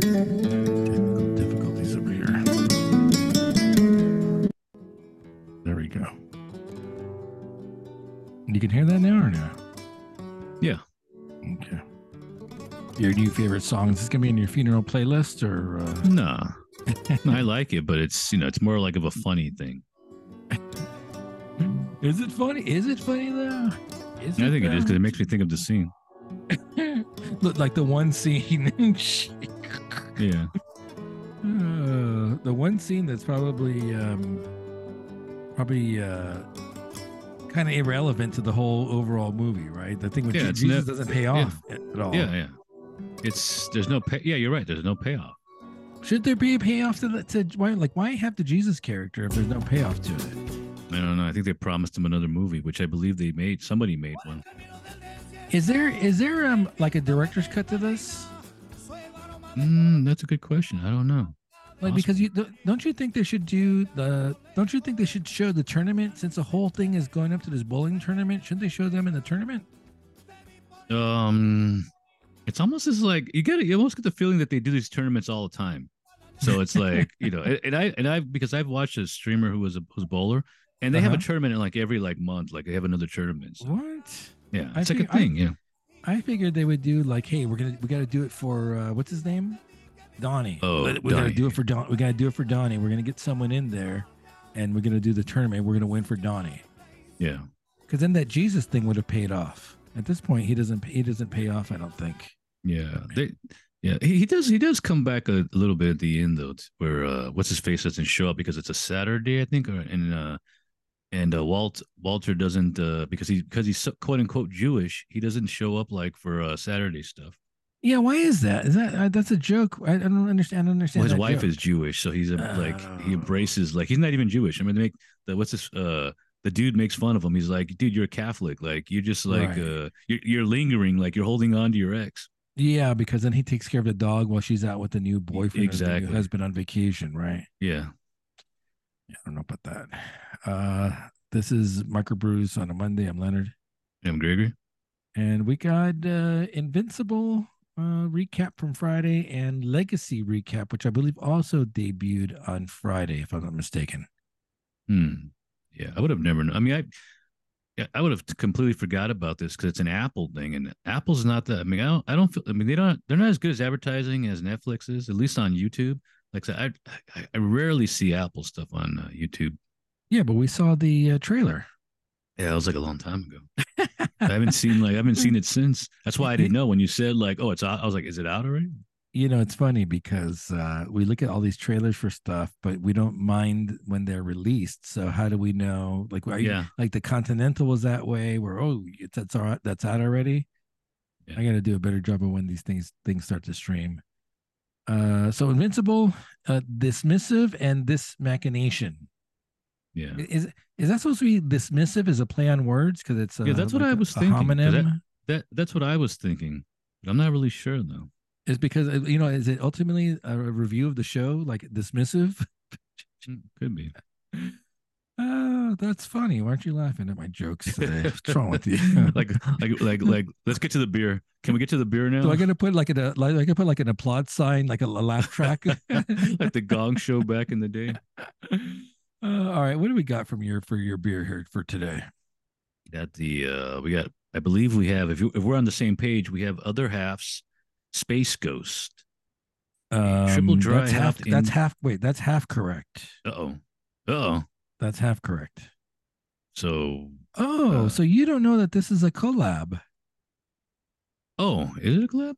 Technical difficulties over here. There we go. You can hear that now or no? Yeah. Okay. Your new favorite songs is gonna be in your funeral playlist or uh... Nah. I like it, but it's you know it's more like of a funny thing. Is it funny? Is it funny though? Is I think it is because it makes me think of the scene. Look like the one scene. Yeah. Uh, the one scene that's probably um, probably uh, kind of irrelevant to the whole overall movie, right? The thing with Yeah, Jesus ne- doesn't pay yeah. off at all. Yeah, yeah. It's there's no pay. Yeah, you're right. There's no payoff. Should there be a payoff to the to why like why have the Jesus character if there's no payoff to it? I don't know. I think they promised him another movie, which I believe they made. Somebody made one. Is there is there um like a director's cut to this? Mm, that's a good question. I don't know. Like because you don't- you think they should do the don't you think they should show the tournament since the whole thing is going up to this bowling tournament? Shouldn't they show them in the tournament? Um, it's almost as like you get it you almost get the feeling that they do these tournaments all the time. So it's like you know, and, and I and I because I've watched a streamer who was a who's a bowler, and they have a Uh-huh. tournament in like every like month, like they have another tournament. So, What? yeah, I it's like a figure- I- thing. yeah, I figured they would do like, hey, we're gonna we gotta do it for uh, what's his name, Donnie. Oh, we gotta do it for Don. We gotta do it for Donnie. We're gonna get someone in there, and we're gonna do the tournament. We're gonna win for Donnie. yeah. Because then that Jesus thing would have paid off. At this point, he doesn't he doesn't pay off. I don't think. Yeah, they, yeah, he, he does. He does come back a, little bit at the end though, where uh, what's his face doesn't show up because it's a Saturday, I think, or and uh, and uh, Walt Walter doesn't uh, because he because he's so- quote unquote Jewish, he doesn't show up like for uh, Saturday stuff. Yeah, why is that? Is that uh, that's a joke? I, I don't understand. I don't understand. Well, his wife joke. is Jewish, so he's a, like he Oh. embraces like he's not even Jewish. I mean, they make the what's this uh. The dude makes fun of him. He's like, "Dude, you're a Catholic. Like, you're just like, Right. uh, you're, you're lingering. Like, you're holding on to your ex." Yeah, because then he takes care of the dog while she's out with the new boyfriend, Exactly. new husband on vacation, right? Yeah, Yeah, I don't know about that. Uh, this is Microbrews on a Monday. I'm Leonard. I'm Gregory. And we got uh, Invincible uh, recap from Friday and Legacy recap, which I believe also debuted on Friday, if I'm not mistaken. Hmm. Yeah, I would have never known. I mean, I yeah, I would have completely forgot about this because it's an Apple thing, and Apple's not that. I mean, I don't. I don't feel. I mean, they don't. They're not as good as advertising as Netflix is, at least on YouTube. Like I said, I I, I rarely see Apple stuff on uh, YouTube. Yeah, but we saw the uh, trailer. Yeah, it was like a long time ago. I haven't seen like I haven't seen it since. That's why I didn't know when you said like, oh, it's out. I was like, is it out already? You know, it's funny because uh, we look at all these trailers for stuff, but we don't mind when they're released. So how do we know? Like, are you- Yeah. like the Continental was that way, where oh, it's that's all right, that's out already. Yeah. I got to do a better job of when these things things start to stream. Uh, so Invincible, uh, dismissive, and this machination. Yeah. Is is that supposed to be dismissive? As a play on words? Because it's uh, Yeah, that's what like I a- was a thinking, 'cause that-. That that's what I was thinking. But I'm not really sure though. Is because uh, you know, is it ultimately a review of the show like dismissive? Hmm, Could be. Uh, that's funny. Why aren't you laughing at my jokes today? What's wrong with you? like like like like let's get to the beer. Can we get to the beer now? Do I gotta put like a like I gotta put like an applaud sign, like a, a laugh track? like the gong show back in the day. Uh, all right, what do we got from your for your beer here for today? Got the uh we got I believe we have if you if we're on the same page, we have other halves Space Ghost. Um, Triple dry That's half. hopped That's half. Wait, that's half correct. Uh oh. Uh oh. That's half correct. So Oh, Uh, so you don't know that this is a collab? oh, is it a collab?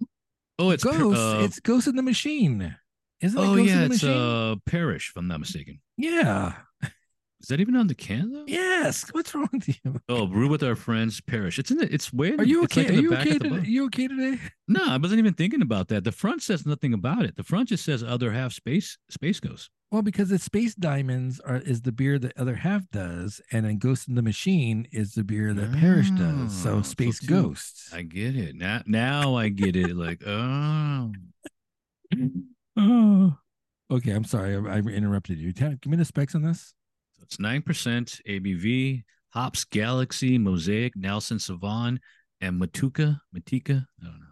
Oh, it's Ghost. uh, it's Ghost in the Machine. Isn't it oh Ghost yeah, in the it's Machine? uh Parish, if I'm not mistaken. yeah. Is that even on the can though? Yes. What's wrong with you? Oh, brew with our friends Parish. It's in the it's way Are you okay? like Are you okay today? You okay today? No, I wasn't even thinking about that. The front says nothing about it. The front just says other half space space ghost. Well, because the Space Diamonds are is the beer that other half does, and then Ghost in the Machine is the beer that Parish does. So Oh, so Space two- Ghosts. I get it. Now now I get it. Like, oh Oh. Okay, I'm sorry. I, I interrupted you. Tell, give me the specs on this. it's nine percent ABV, Hops Galaxy, Mosaic, Nelson Sauvin, and Matuka. Matika. I don't know how that's pronounced.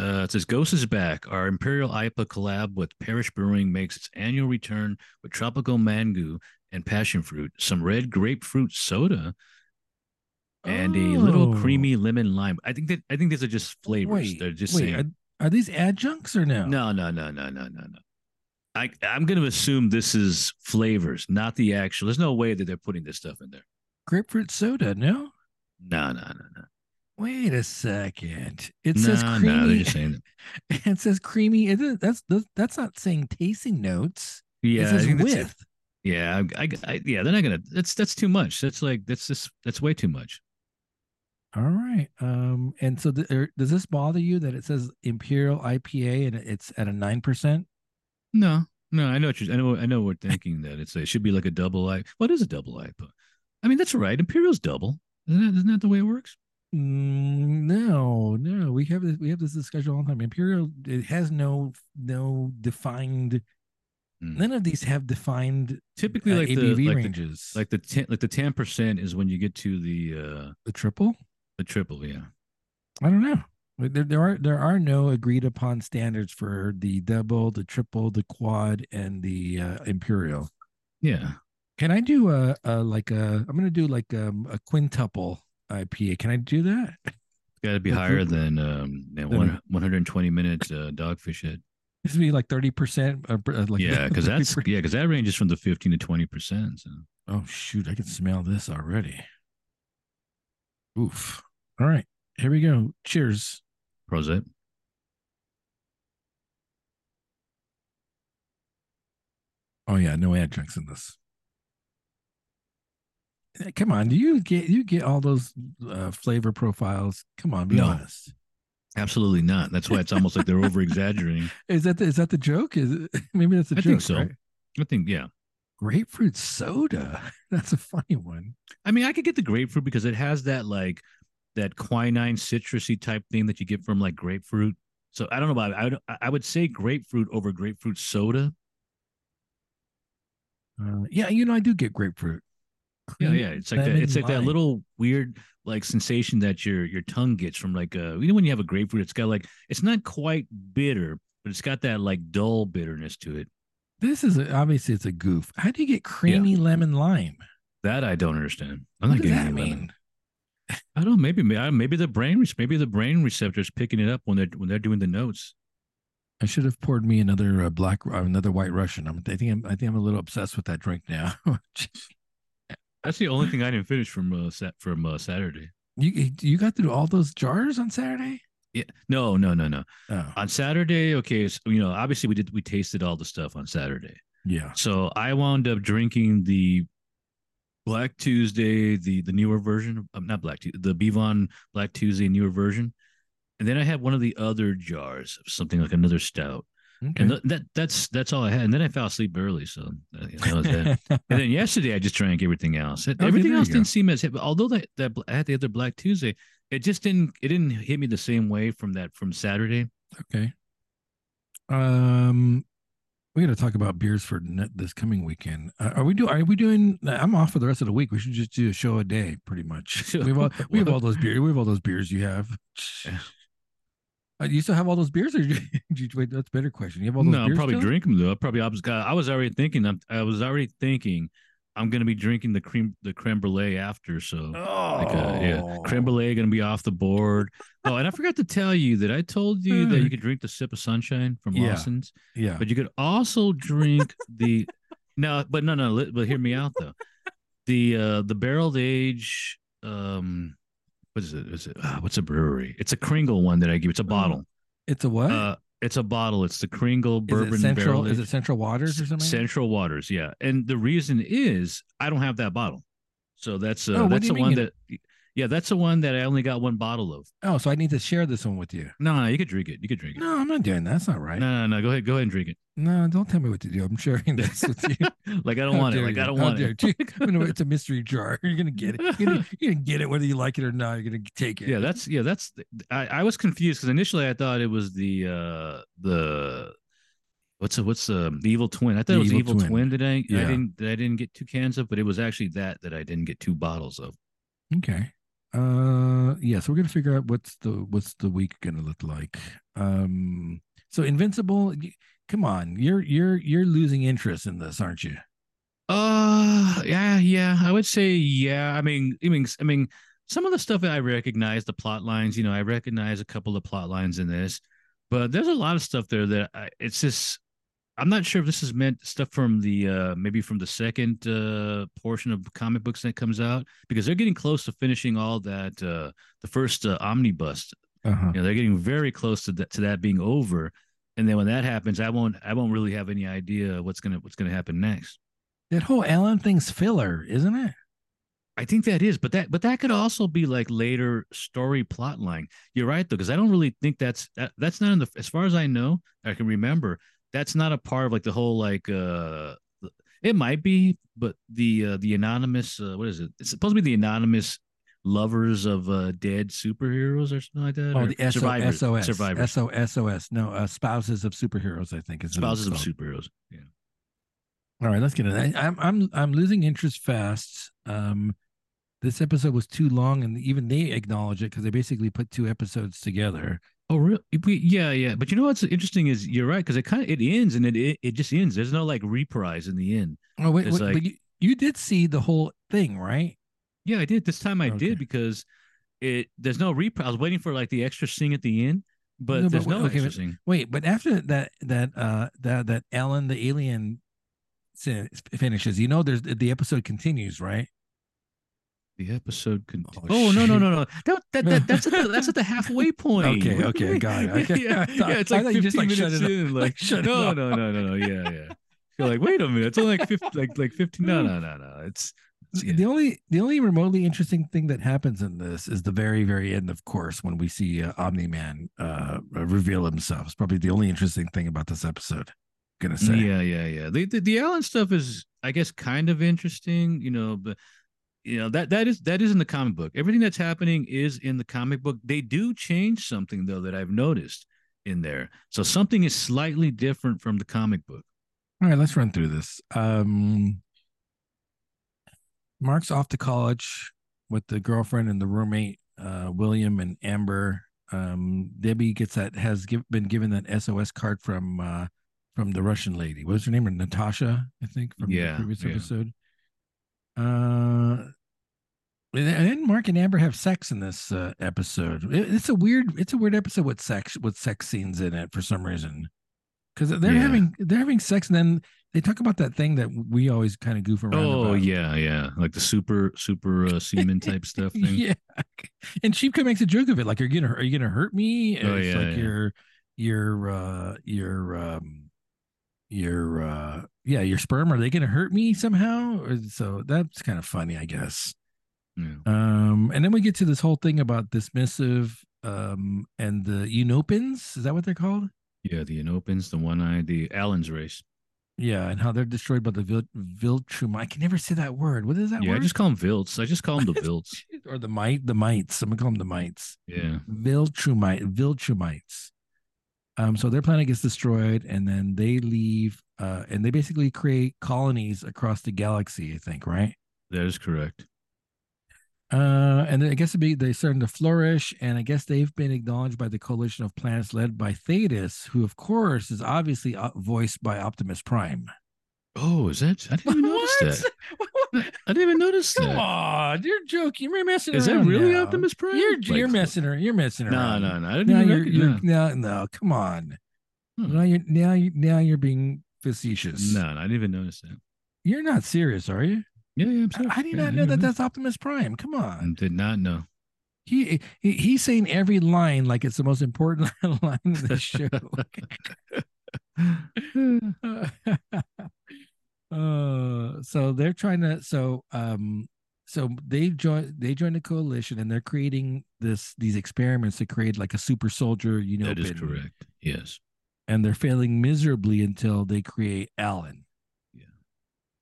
Uh, it says Ghost is back. Our Imperial IPA collab with Parish Brewing makes its annual return with tropical mango and passion fruit, some red grapefruit soda, and a little Oh. creamy lemon lime. I think that I think these are just flavors. Wait, They're just wait, saying are, are these adjuncts or no? no, no, no, no, no, no, no. I I'm gonna assume this is flavors, not the actual. There's no way that they're putting this stuff in there. Grapefruit soda, no? No, no, no, no. Wait a second. It no, says no, creamy. they're just saying that. it says creamy. It is, that's that's- that's not saying tasting notes. Yeah, it says with. Yeah, I, I, I, yeah, they're not gonna. That's that's too much. That's like that's just that's way too much. All right. Um, and so th- er, does this bother you that it says Imperial IPA and it's at a nine percent? No, no, I know what you're. I know. I know. We're thinking that it's a, it should be like a double I. What is a double IPA? I mean, that's right. Imperial's double. Isn't that, isn't that the way it works? Mm, no, no. We have this. We have this discussion all the time. Imperial it has no no defined. Mm. None of these have defined Typically, uh, like the ABV like the, ranges. like the ten, like the ten percent is when you get to the uh the triple. the triple. Yeah. I don't know. There, there are there are no agreed upon standards for the double, the triple, the quad, and the uh, imperial. Yeah. Can I do a, a like a? I'm gonna do like um, a quintuple IPA. Can I do that? Got to be higher than um than Than- one 120 minute uh, dogfish head. This would be like thirty percent. Uh, like yeah, because that's yeah, because that ranges from the 15 to 20 percent. So Oh shoot! I can smell this already. Oof! All right, here we go. Cheers. Prozac. Oh yeah, no adjuncts in this. Come on, do you get you get all those uh, flavor profiles? Come on, be No. honest. Absolutely not. That's why it's almost like they're over exaggerating. Is that the, is that the joke? Is it, maybe that's a joke? I think so. right? I think yeah. Grapefruit soda. That's a funny one. I mean, I could get the grapefruit because it has that like that quinine citrusy type thing that you get from like grapefruit. So I don't know about it. I would I would say grapefruit over grapefruit soda. Uh, yeah, you know I do get grapefruit. Yeah, yeah. It's like that, it's like that little weird like sensation that your your tongue gets from like uh you know when you have a grapefruit, it's got like it's not quite bitter, but it's got that like dull bitterness to it. This is a, obviously it's a goof. How do you get creamy lemon lime? That I don't understand. I'm What not does that any lemon. mean? I don't know. Maybe maybe maybe the brain maybe the brain receptors picking it up when they're when they're doing the notes. I should have poured me another uh, black, uh, another white Russian. I'm, I think I'm, I think I'm a little obsessed with that drink now. That's the only thing I didn't finish from uh, sat from uh, Saturday. you you got through all those jars on Saturday? Yeah, no, no, no, no. Oh, On Saturday, okay, so, you know, obviously we did we tasted all the stuff on Saturday. yeah. So I wound up drinking the Black Tuesday, the the newer version, um, not Black Tuesday, the BVON Black Tuesday newer version, and then I had one of the other jars of something like another stout, Okay. and th- that that's that's all I had. And then I fell asleep early, so uh, that was that. and then yesterday I just drank everything else. It- Okay, everything else didn't seem as hit. Although that that I had the other Black Tuesday, it just didn't it didn't hit me the same way from that from Saturday. okay. Um, we got to talk about beers for this coming weekend. Uh, are we do? Are we doing? I'm off for the rest of the week. We should just do a show a day, pretty much. We have all, we have all those beers. We have all those beers you have. Yeah. Uh, you still have all those beers, or you, you, wait? That's a better question. You have all those no, I'll beers probably still? drink them though. I probably I was I was already thinking I'm, I was already thinking I'm gonna be drinking the cream the creme brulee after. So Oh, like uh, yeah, creme brulee gonna be off the board. Oh, and I forgot to tell you that I told you that you could drink the sip of sunshine from Yeah. Lawson's, yeah. but you could also drink the no, but no, no. But hear me out though. The uh the barreled age um. What is it? Is it uh, what's a brewery? It's a Kringle one that I give. It's a bottle. It's a what? Uh, it's a bottle. It's the Kringle bourbon it Central? barrel. Is it Central Waters or something? Central Waters, yeah. And the reason is I don't have that bottle. So that's uh, Oh, that's the one mean? that yeah, that's the one that I only got one bottle of. Oh, so I need to share this one with you. No, no, you could drink it. You could drink it. No, I'm not doing that. That's not right. No, no, no. Go ahead. Go ahead and drink it. No, don't tell me what to do. I'm sharing this with you. like I don't How want it. Like you. I don't How want it. know, it's a mystery jar. You're gonna get it. You're gonna, you're gonna get it whether you like it or not. You're gonna take it. yeah, that's yeah, that's I, I was confused because initially I thought it was the uh the what's a what's the evil twin? I thought The it was Evil evil Twin. twin. that I, I didn't that I didn't get two cans of, but it was actually that that I didn't get two bottles of. Okay. Uh yeah, so we're gonna figure out what's the what's the week gonna look like. Um so Invincible, come on, you're you're you're losing interest in this, aren't you? Uh yeah, yeah. I would say yeah. I mean, I mean, I mean, some of the stuff that I recognize, the plot lines, you know, I recognize a couple of plot lines in this, but there's a lot of stuff there that I, it's just I'm not sure if this is meant stuff from the uh maybe from the second uh portion of comic books that comes out because they're getting close to finishing all that uh the first uh, omnibus. Uh-huh. You know, they're getting very close to that to that being over. And then when that happens, I won't I won't really have any idea what's gonna what's gonna happen next. That whole Alan thing's filler, isn't it? I think that is, but that but that could also be like later story plot line. You're right though, because I don't really think that's that, that's not in the as far as I know, I can remember, that's not a part of like the whole like uh it might be, but the uh the anonymous uh, what is it? It's supposed to be the anonymous lovers of uh dead superheroes or something like that. Oh, the SO, survivors. SOS. Survivors. SO, SOS. No, uh, spouses of superheroes, I think is Spouses of superheroes. Yeah. All right, let's get it. I, I'm I'm I'm losing interest fast. Um, this episode was too long, and even they acknowledge it because they basically put two episodes together. Oh, really? Yeah, yeah. But you know what's interesting is you're right because it kind of it ends and it, it it just ends. There's no like reprise in the end. Oh wait, wait like- but you, you did see the whole thing, right? Yeah, I did. This time I Okay. did because it there's no reprise. I was waiting for like the extra scene at the end, but No, there's wait, no okay, extra but- scene. Wait, but after that that uh that that Alan the alien finishes, you know, there's the episode continues, right? The episode can. Oh, Oh, no no no no! That, that, that that's at the that's at the halfway point. Okay, okay, got it. Okay. yeah, thought- yeah, it's like 15 just, like, minutes shut it in. Like, Like, no, no, no, no, no. Yeah, yeah. You're like, wait a minute. It's only like 50, like like 15. No, no, no, no. It's, yeah. The only the only remotely interesting thing that happens in this is the very very end, of course, when we see uh, Omni Man uh, reveal himself. It's probably the only interesting thing about this episode. Gonna say, Yeah, yeah, yeah. The, the the Allen stuff is, I guess, kind of interesting, you know, but you know that that is that is in the comic book. Everything that's happening is in the comic book. They do change something though that I've noticed in there. So something is slightly different from the comic book. All right, let's run through this. Um, Mark's off to college with the girlfriend and the roommate, uh, William and Amber. Um, Debbie gets that has give, been given that SOS card from uh, from the Russian lady. What was her name? Natasha, I think, from Yeah, the previous yeah. episode. Uh, and Mark and Amber have sex in this uh, episode. It- it's a weird, it's a weird episode with sex with sex scenes in it for some reason. Because they're Yeah. having they're having sex, and then they talk about that thing that we always kind of goof around. Oh about. yeah, yeah, like the super super uh, semen type stuff thing. yeah. And Sheepka makes a joke of it, like, "Are you gonna are you gonna hurt me?" And Oh, it's yeah, like yeah. your your uh your um your uh yeah your sperm are they gonna hurt me somehow? So that's kind of funny, I guess. Yeah. Um, and then we get to this whole thing about dismissive um and the Unopans. Is that what they're called? Yeah, the Unopans, the one eye, the Allen's race. Yeah, and how they're destroyed by the Vil- Viltrum. I can never say that word. What is that word? Yeah, I just call them Vilts. I just call them the Vilts. or the mite, the mites. I'm gonna call them the mites. Yeah. Viltrumite, Viltrumites. Um, so their planet gets destroyed, and then they leave, uh, and they basically create colonies across the galaxy. I think, right? That is correct. Uh, and then I guess be, they're starting to flourish, and I guess they've been acknowledged by the coalition of planets led by Thaddeus, who, of course, is obviously uh, voiced by Optimus Prime. Oh, is that? I didn't even notice that. I didn't even notice Come that. on, you're joking. You're messing Is that really now. Optimus Prime? You're Like, you're messing around. You're messing No, around. no, no. I didn't Now even you're, you're no. now no. Come on. Hmm. Now you're now you now you're being facetious. No, no, I didn't even notice that. You're not serious, are you? Yeah, yeah, I'm sorry. How do you Yeah, not I know that didn't that's Optimus Prime? Come on. I did not know. He, he he's saying every line like it's the most important line of the show. uh, so they're trying to so um so they join they join the coalition and they're creating this these experiments to create like a super soldier you know that is correct. Yes. and they're failing miserably until they create Alan. Yeah.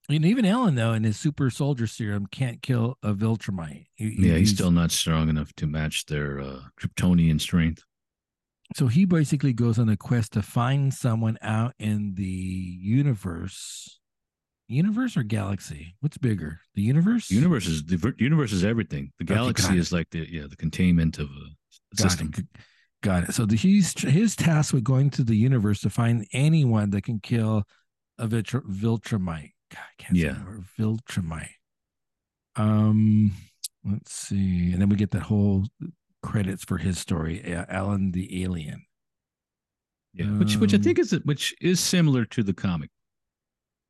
And even Alan, though, in his super soldier serum, can't kill a Viltrumite. He- Yeah, he's he's- still not strong enough to match their uh, Kryptonian strength. So he basically goes on a quest to find someone out in the universe. Universe or galaxy? What's bigger the universe? Universe is the universe is everything. The galaxy okay, is like the yeah the containment of a got system. it. got it. So the, he's his task with going to the universe to find anyone that can kill a Viltr- viltrumite. God, I can't Yeah. say the word, viltrumite. Um let's see. And then we get that whole credits for his story alan the alien yeah which which i Um, think is which is similar to the comic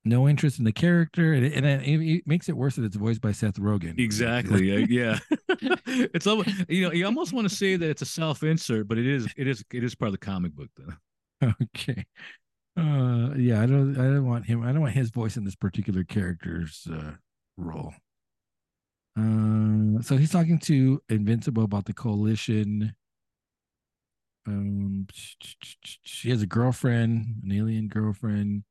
no interest in the character, and, it, and it, it makes it worse that it's voiced by Seth Rogen. exactly uh, yeah it's almost you know you almost want to say that it's a self-insert but it is it is it is part of the comic book though okay. Uh, yeah, I don't, I don't want him. I don't want his voice in this particular character's uh, role. Uh, so he's talking to Invincible about the coalition. Um, she has a girlfriend, an alien girlfriend,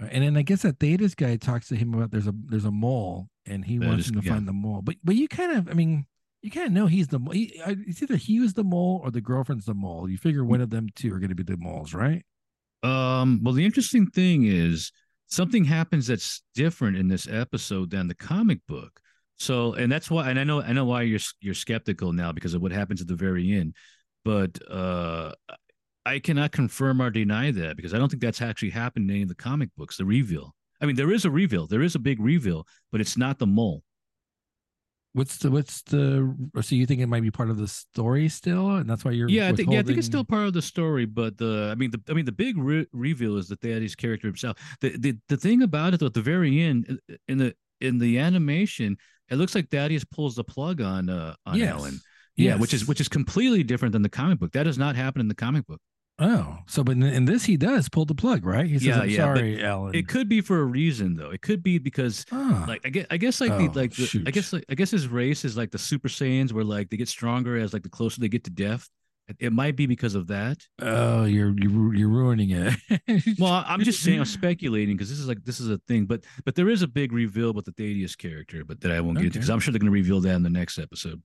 Uh, and then I guess that Thaddeus guy talks to him about there's a there's a mole, and he That wants is- him to yeah. find the mole. But but you kind of, I mean, you kind of know he's the mole. He, it's either he was the mole or the girlfriend's the mole. You figure one of them two are going to be the moles, right? Um, well, the interesting thing is something happens that's different in this episode than the comic book. So, and that's why, and I know, I know why you're you're skeptical now because of what happens at the very end, but uh, I cannot confirm or deny that because I don't think that's actually happened in any of the comic books. The reveal. I mean, there is a reveal. There is a big reveal, but it's not the mole. What's the what's the so you think it might be part of the story still, and that's why you're Yeah, I think yeah, I think it's still part of the story, but the I mean the I mean the big re- reveal is that Daddy's character himself. The, the the thing about it though, at the very end in the in the animation, it looks like Thaddeus pulls the plug on uh on Yes. Ellen. Yeah, which is which is completely different than the comic book. That does not happen in the comic book. oh so but in, in this he does pull the plug right he says Yeah, I'm yeah, sorry Alan It could be for a reason though. It could be because Ah, like I guess I guess like Oh, the like the, I guess like I guess his race is like the Super Saiyans where like they get stronger as like the closer they get to death. It- might be because of that. oh you're you're you're ruining it Well, I'm just saying, I'm speculating because this is like this is a thing, but but there is a big reveal with the Thaddeus character, but that I won't get into because I'm sure they're going to reveal that in the next episode.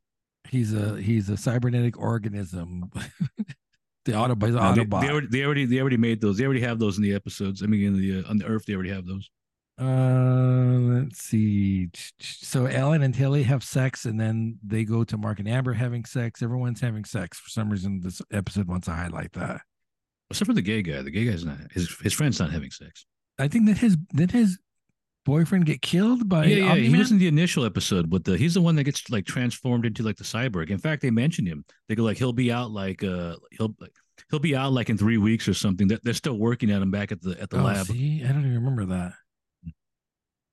he's a he's a cybernetic organism the Autobot, the they, they already they already they already made those. They already have those in the episodes. I mean, in the uh, on the Earth, they already have those. Uh, let's see. So Alan and Tilly have sex, and then they go to Mark and Amber having sex. Everyone's having sex for some reason. This episode wants to highlight that. Except for the gay guy. The gay guy's not his his friend's not having sex. I think that his did his boyfriend get killed by yeah, yeah. He was in the initial episode but the. He's the one that gets like transformed into like the cyborg. In fact, they mentioned him. They go like he'll be out like uh he'll like he'll be out like in three weeks or something. That they're still working at him back at the at the Oh, lab. see, I don't even remember that.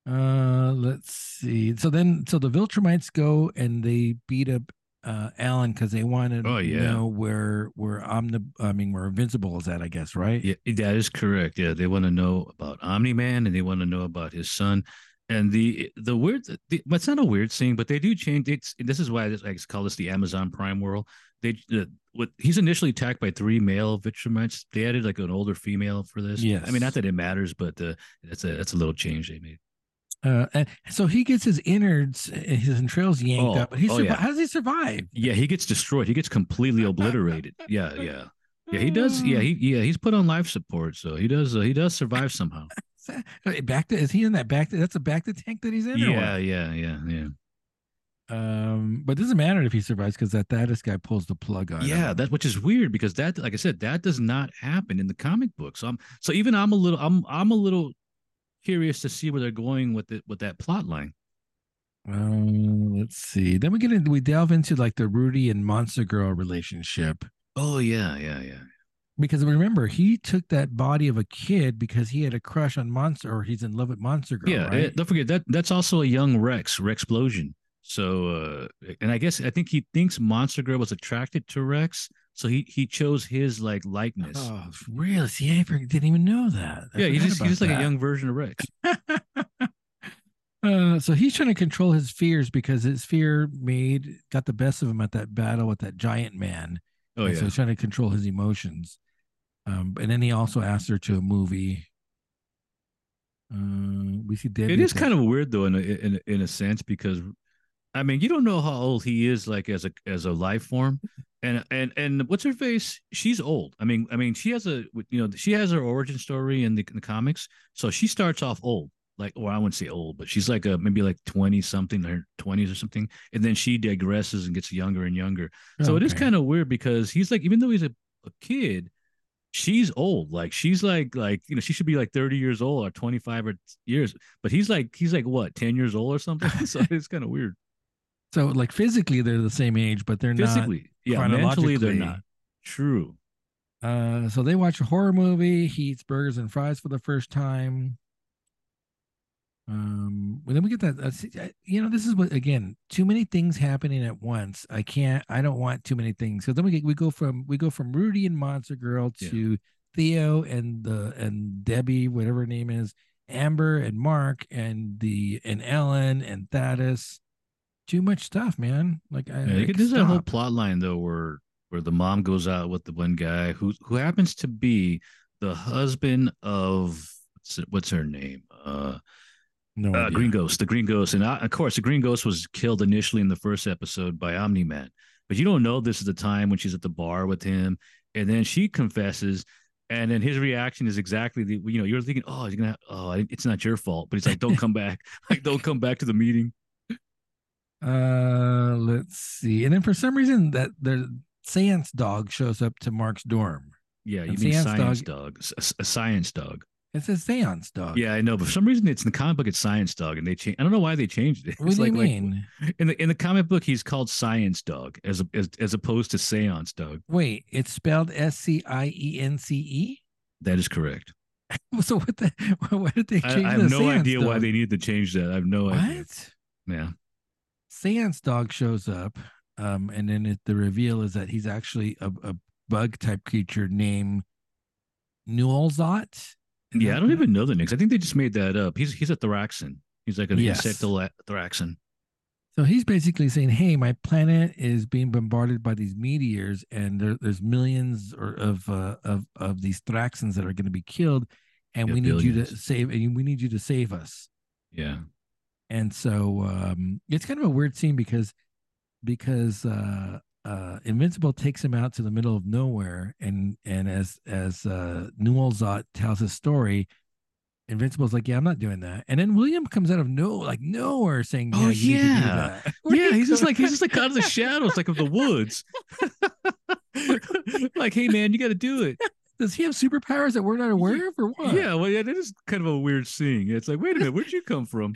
Uh, let's see. So then, so the Viltrumites go and they beat up uh Alan because they want to Oh, yeah. know where where Omni, I mean, where Invincible is at. I guess, right? Yeah, that is correct. Yeah, they want to know about Omni Man and they want to know about his son. And the the weird, the, it's not a weird thing, but they do change. It's this is why I just call this the Amazon Prime world. They uh, what he's initially attacked by three male Viltrumites. They added like an older female for this. Yeah, I mean, not that it matters, but uh, that's a that's a little change they made. Uh, and so he gets his innards, his entrails yanked Oh, up. He oh, yeah. How does he survive? Yeah, he gets destroyed. He gets completely obliterated. Yeah, yeah, yeah. He does. Yeah, he yeah he's put on life support, so he does. Uh, he does survive somehow. Uh, Back to is he in that back? To, that's a back to tank that he's in. or yeah, yeah, yeah, yeah. Um, but it doesn't matter if he survives because that Thaddeus guy pulls the plug on. yeah him. that which is weird because that like i said that does not happen in the comic book so i'm so even i'm a little i'm i'm a little curious to see where they're going with it with that plot line Um, let's see. Then we get into we delve into like the Rudy and Monster Girl relationship oh yeah yeah yeah because remember he took that body of a kid because he had a crush on Monster or he's in love with Monster Girl. yeah right? eh, don't forget that that's also a young rex rex explosion so uh and i guess i think he thinks monster girl was attracted to rex so he he chose his like likeness Oh, really? See, I didn't even know that. I yeah he's just, he's just like a young version of rex Uh, so he's trying to control his fears because his fear made got the best of him at that battle with that giant man. oh And yeah So he's trying to control his emotions. Um, and then he also asked her to a movie. Uh, we see Debbie. It is kind of weird though, in a, in a- in a sense, because I mean, you don't know how old he is, like as a as a life form, and and and what's her face? She's old. I mean, I mean, she has a you know she has her origin story in the, in the comics, so she starts off old, like or I wouldn't say old, but she's like a maybe like twenty something, her twenties or something, and then she digresses and gets younger and younger. So it is kind of weird because he's like, even though he's a, a kid, she's old. Like she's like like you know she should be like thirty years old or twenty five or years, but he's like he's like what ten years old or something. so it's kind of weird. So like physically they're the same age, but they're Physically, yeah, mentally they're not. True. Uh, so they watch a horror movie. He eats burgers and fries for the first time. Um, but then we get that. Uh, you know, this is what again. Too many things happening at once. I can't. I don't want too many things. So then we get, we go from we go from Rudy and Monster Girl Yeah. to Theo and the and Debbie, whatever her name is, Amber and Mark and the and Ellen and Thaddeus. Too much stuff, man. Like I, Yeah, like, there's that whole plot line though where where the mom goes out with the one guy who who happens to be the husband of what's, what's her name? Uh, no uh. Green Ghost, the Green Ghost, and uh, of course the Green Ghost was killed initially in the first episode by Omni Man, but you don't know this is the time when she's at the bar with him, and then she confesses. And then his reaction is exactly the you know you're thinking oh you're gonna oh it's not your fault but he's like don't come back like don't come back to the meeting Uh, let's see. And then for some reason that the seance dog shows up to Mark's dorm. yeah you And mean science dog- dog, S- a science dog It says seance dog. Yeah, I know, but for some reason it's in the comic book. It's Science Dog, and they change. I don't know why they changed it. What It's do you like- like, mean? in the in the comic book, he's called Science Dog as a, as as opposed to Seance Dog. Wait, it's spelled S C I E N C E. That is correct. So what the? Why did they I, change I the have no idea why they needed to change that. I have no idea. What? Yeah, Seance dog shows up, um, and then it, the reveal is that he's actually a, a bug type creature named Nuolzot. yeah. I don't even know the names. I think they just made that up. He's he's a Thraxan. He's like an Yes. insectal Thraxan. So he's basically saying, "Hey, my planet is being bombarded by these meteors, and there, there's millions or of uh, of of these Thraxans that are going to be killed, and Yeah, we need you to save, and we need you to save us." Yeah, And so um, it's kind of a weird scene because because uh, uh, Invincible takes him out to the middle of nowhere, and and as as uh, tells his story. Invincible's like, yeah, I'm not doing that. And then William comes out of no, like nowhere, saying, Oh, yeah, you need to do yeah. that." Yeah. He's just like he's just like out of the shadows, like of the woods. like, hey man, you got to do it. Does he have superpowers that we're not aware of, or what? Yeah, well, yeah, that is kind of a weird scene. It's like, wait a minute, where'd you come from?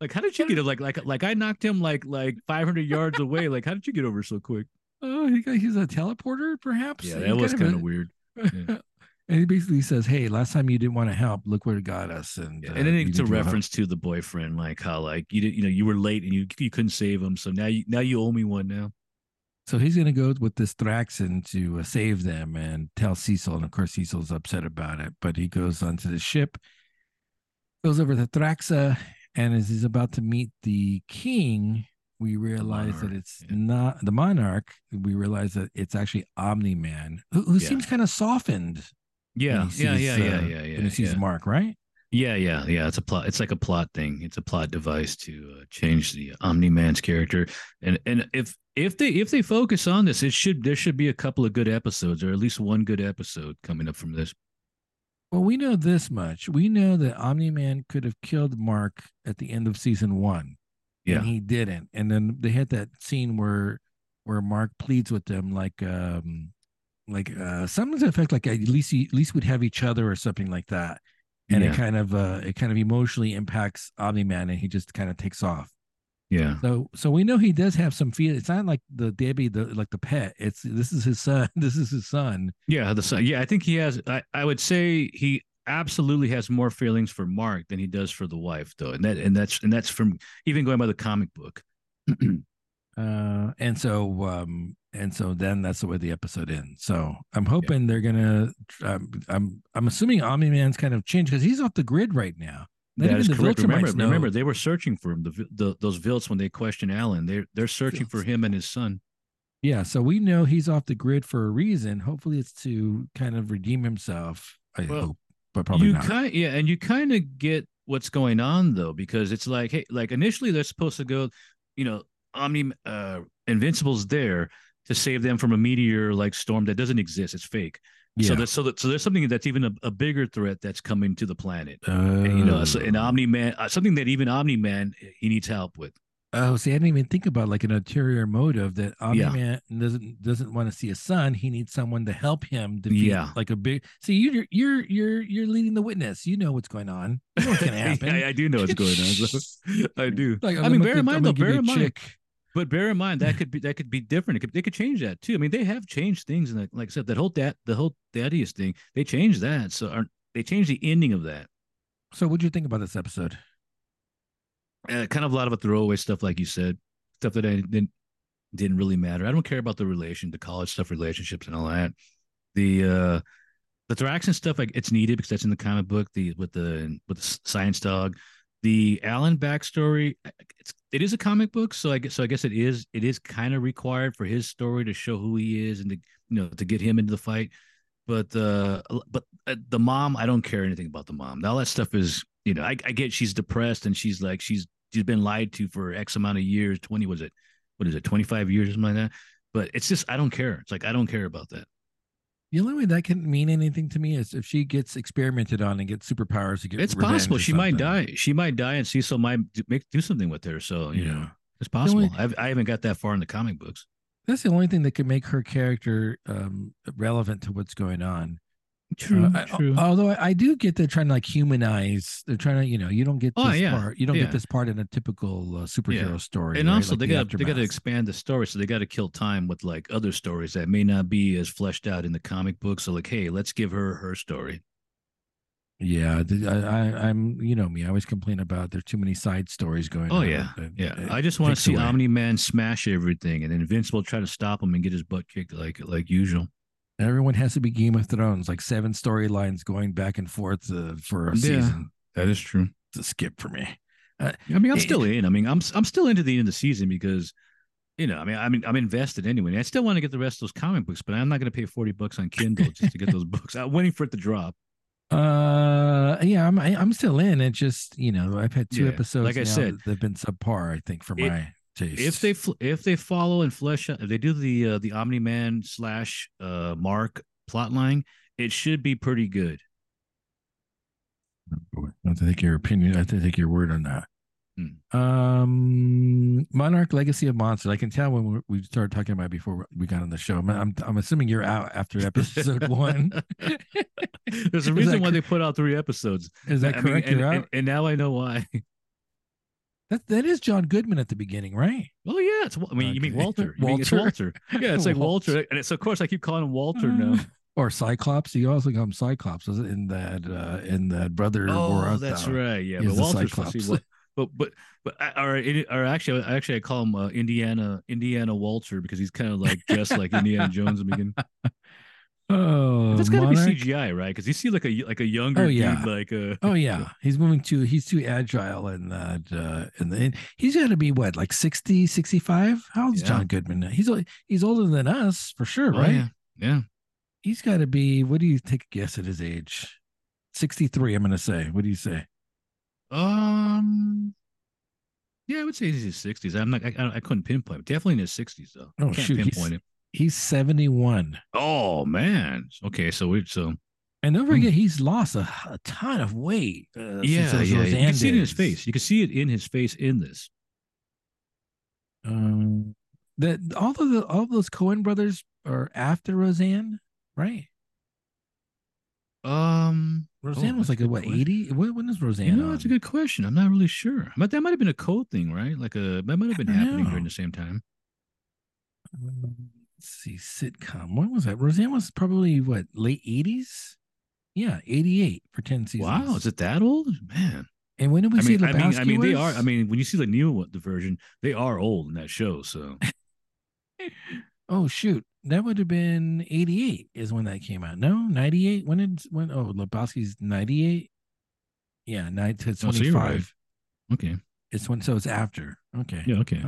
Like, how did you get it? Like, like, like I knocked him like like 500 yards away. Like, how did you get over so quick? Oh, he got, he's a teleporter, perhaps. Yeah, that was kind of weird. yeah. And he basically says, "Hey, last time you didn't want to help. Look where it got us." And uh, and then it's a need to help." reference to the boyfriend, like how like you did, you know, you were late and you you couldn't save him, so now you now you owe me one now. So he's going to go with this Thraxan to uh, save them and tell Cecil. And of course, Cecil's upset about it. But he goes onto the ship, goes over to Thraxa, and as he's about to meet the king, we realize that it's yeah. not the monarch. We realize that it's actually Omni Man, who, who Yeah. seems kind of softened. Yeah, yeah, sees, yeah, yeah, uh, yeah, yeah. When he sees yeah. Mark, right? Yeah, yeah, yeah. It's a plot. It's like a plot thing. It's a plot device to uh, change the Omni Man's character. And and if if they if they focus on this, it should there should be a couple of good episodes, or at least one good episode coming up from this. Well, we know this much. We know that Omni Man could have killed Mark at the end of season one. Yeah, and he didn't. And then they had that scene where where Mark pleads with them like um like uh something to the effect like at least you, at least we'd have each other or something like that. And Yeah. it kind of uh it kind of emotionally impacts Omni Man and he just kind of takes off. Yeah, So so we know he does have some feel. It's not like the Debbie the like the pet. It's this is his son. This is his son. yeah. The son. Yeah, I think he has. I I would say he absolutely has more feelings for Mark than he does for the wife, though, and that and that's and that's from even going by the comic book. Uh, and so, um, and so then that's the way the episode ends. So I'm hoping they're gonna. Um, I'm I'm assuming Omni Man's kind of changed because he's off the grid right now. Not That is correct. Remember, know. remember, they were searching for him. The, the those Vilts when they question Alan, they're they're searching for him and his son. Yeah, so we know he's off the grid for a reason. Hopefully, it's to kind of redeem himself. I Well, hope, but probably you not. kind yeah, and you kind of get what's going on though, because it's like, hey, like initially they're supposed to go, you know, Omni uh Invincible's there to save them from a meteor like storm that doesn't exist. It's fake. Yeah. So that so that so there's something that's even a, a bigger threat that's coming to the planet. And, you know, so an Oh. Omni Man, uh, something that even Omni Man he needs help with. Oh, see, I didn't even think about like an ulterior motive that Omni Yeah. Man doesn't doesn't want to see a son. He needs someone to help him defeat Yeah. like a big. See, you're you're you're you're leading the witness. You know what's going on. You know what's gonna happen. I, I do know what's going on. I do. Like, I mean, bear in mind though, bear in mind, chick. But bear in mind that could be that could be different. It could, they could change that too. I mean, they have changed things, and like, I said, that whole that the whole Thaddeus thing, they changed that. So aren't they changed the ending of that? So, what do you think about this episode? uh, kind of a lot of a throwaway stuff, like you said, stuff that I didn't didn't really matter. I don't care about the relation, the college stuff, relationships, and all that. The uh the Thraxan stuff, like it's needed because that's in the comic book. The with the with the science dog, the Alan backstory, it's it is a comic book, so I guess so I guess it is it is kind of required for his story to show who he is and to you know to get him into the fight. But uh, but uh, the mom, I don't care anything about the mom. All that stuff is, you know, I, I get she's depressed and she's like she's she's been lied to for X amount of years. Twenty was it? What is it? Twenty five years, or something like that. But it's just I don't care. It's like I don't care about that. The only way that can mean anything to me is if she gets experimented on and gets superpowers to get. It's possible she might die. She might die, and Cecil might do, make do something with her. So you know, Yeah. it's possible. only- I've, I haven't got that far in the comic books. That's the only thing that could make her character um, relevant to what's going on. True, Uh, I- although I, I do get they're trying to like humanize. They're trying to, you know, you don't get this Oh, yeah, part. You don't yeah. get this part in a typical uh, superhero story. and right? also Like they the got they got to expand the story, so they got to kill time with like other stories that may not be as fleshed out in the comic book. So like, hey, let's give her her story. Yeah, I, I, I'm. You know me. I always complain about there's too many side stories going. Oh yeah, It- yeah. it I just want to see. Omni Man smash everything, and will try to stop him and get his butt kicked like like usual. Everyone has to be Game of Thrones, like seven storylines going back and forth uh, for a Yeah. season. That is true. It's a skip for me. I mean, I'm Eh, still in. I mean, I'm I'm still into the end of the season because, you know, I mean, I mean, I'm invested anyway. I still want to get the rest of those comic books, but I'm not going to pay forty bucks on Kindle just to get those books. I'm waiting for it to drop. Uh, yeah, I'm I, I'm still in. It just you know I've had two Yeah, episodes. like I now said, they've been subpar. I think for it- my taste. If they fl- if they follow and flesh out, if they do the uh, the Omni Man slash uh Mark plotline, it should be pretty good. I have to take your opinion. I have to take your word on that. Hmm. Um, Monarch Legacy of Monsters. I can tell when we- we started talking about it before we got on the show. I'm I'm, I'm assuming you're out after episode one. There's a reason that why they put out three episodes. Is that I mean, correct? and, and, and now I know why. That that is John Goodman at the beginning, right? Oh yeah, it's. I mean, you mean Okay. Walter? Mean it's Walter? Walter? Yeah, it's like Walter. Walter, and it's of course I keep calling him Walter now. Or Cyclops. You also call him Cyclops. Was it in that uh in that brother? Oh, that's Out? right. Yeah, but Walter's Cyclops. what, but but but I- or or actually actually I call him uh, Indiana Indiana Walter because he's kind of like dressed like Indiana Jones. in the beginning. Oh, That's got to be CGI, right? Because you see like a like a younger Oh, yeah. dude, like uh Oh yeah, he's moving too. He's too agile in that. Uh, in the, and he's got to be what, like 60, 65? How old's Yeah. John Goodman? now? He's he's older than us for sure, oh, right? yeah. yeah. He's got to be. What do you take a guess at his age? Sixty three. I'm going to say. What do you say? Um. Yeah, I would say he's in his sixties. I'm not. I, I couldn't pinpoint. Definitely in his sixties though. Oh, Can't shoot, pinpoint it. He's seventy one. Oh man. Okay, so we so And don't Hmm. forget, he's lost a, a ton of weight. Uh, yeah, yeah. You can see it in his face. You can see it in his face in this. Um, that all of the all of those Coen brothers are after Roseanne, right? Um. Roseanne Oh, was like a what eighty? When, when is Roseanne? You know, that's a good question. I'm not really sure. But that might have been a code thing, right? Like a that might have been happening know. during the same time. Um, see, sitcom. When was that? Roseanne was probably what late eighties. Yeah, eighty eight for ten seasons. Wow, is it that old? Man. And when did we I see mean, I mean, I Lebowski mean, they are. I mean, when you see the new the version, they are old in that show. So oh shoot, that would have been eighty eight is when that came out. No, ninety eight. When did when? Oh, Lebowski's ninety eight. Yeah, nine to Oh, so twenty you're right. five. okay, It's when so it's after. Okay. yeah, okay.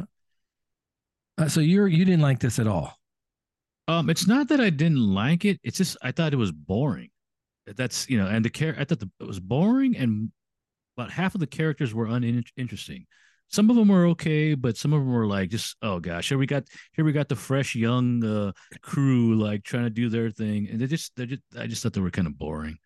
Uh, so you're you didn't like this at all. Um, it's not that I didn't like it. It's just I thought it was boring. That's you know, and the care I thought the, it was boring, and about half of the characters were uninteresting. some of them were okay, but some of them were like just oh gosh, here we got here we got the fresh young uh, crew like trying to do their thing, and they just they just I just thought they were kind of boring.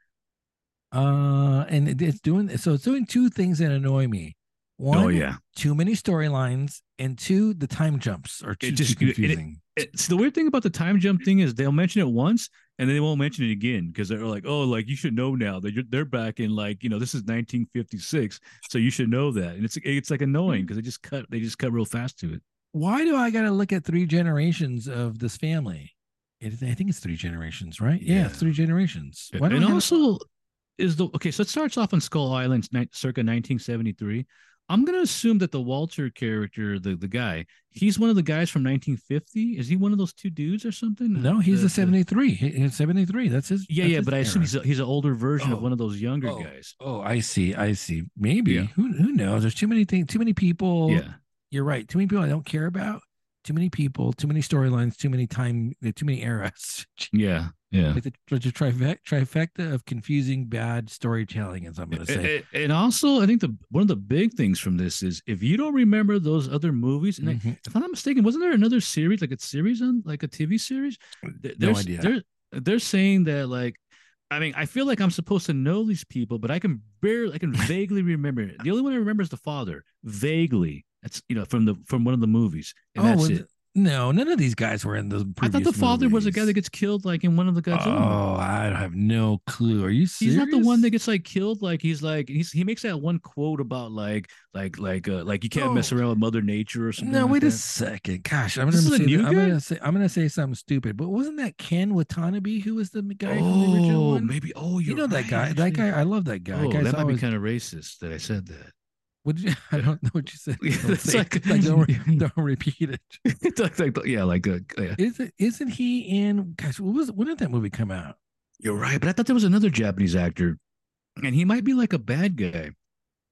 Uh, and it's doing so. It's doing two things that annoy me. Oh, One, oh yeah, too many storylines, and two, the time jumps are too, just- too it- it- confusing. it's the weird thing about the time jump thing is they'll mention it once and then they won't mention it again because they're like, oh, like you should know now that you're they're back in like you know this is 1956, so you should know that, and it's it's like annoying hmm. because they just cut they just cut real fast to it. Why do I got to look at three generations of this family? It, I think it's three generations, right? Yeah, Yeah. three generations. And also is the okay so it starts off on skull island circa 1973 i'm going to assume that the walter character the, the guy he's one of the guys from 1950 is he one of those two dudes or something no, he's The- a the- 73. He- He's 73. That's his. yeah that's yeah his but i assume he's a, he's an older version Oh. of one of those younger Oh. guys Oh, I see. I see. Maybe. Yeah. Who who knows? There's too many things. Too many people. yeah You're right. Too many people I don't care about. Too many people. Too many storylines. Too many time. Too many eras. yeah yeah like the, the trifecta, trifecta of confusing bad storytelling, as I'm going to say. and, also i think the one of the big things from this is if you don't remember those other movies and I- Mhm. if I'm not mistaken, wasn't there another series, like a series on like a TV series? Th- No They're, idea. They're they're saying that like, I mean, I feel like I'm supposed to know these people, but I can barely, I can vaguely remember. it. The only one I remember is the father, vaguely. That's you know from the from one of the movies, and that's well, it. No, none of these guys were in the. I thought the father was the guy that gets killed like in one of the Godzilla. movies. Oh, I have no clue. Are you serious? He's not the one that gets like killed. Like he's like he's he makes that one quote about like like like uh like you can't mess Oh. around with Mother Nature or something. No, like wait a second. Gosh, I'm This gonna say. I'm gonna say. I'm gonna say something stupid. But wasn't that Ken Watanabe who was the guy from the original Oh, one? maybe. Oh, you know that right, guy. That guy. I love that guy. Oh, Guy's that might always- be kind of racist that I said that. What did you, I don't know what you said. It's like- it. Like, don't, re- don't repeat it. It's like, like, yeah, like uh, yeah. Isn't isn't he in? Gosh, what was when did that movie come out? You're right, but I thought there was another Japanese actor, and he might be like a bad guy.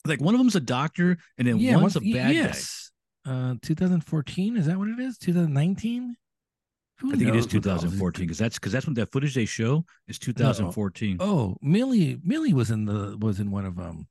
Like one of them's a doctor, and then yeah, one's a bad yes. Uh, 2014 is that what it is? 2019. guy. I think it is 2014 because that's because that's when that footage they show is 2014. Oh, Millie Millie was in the was in one of them.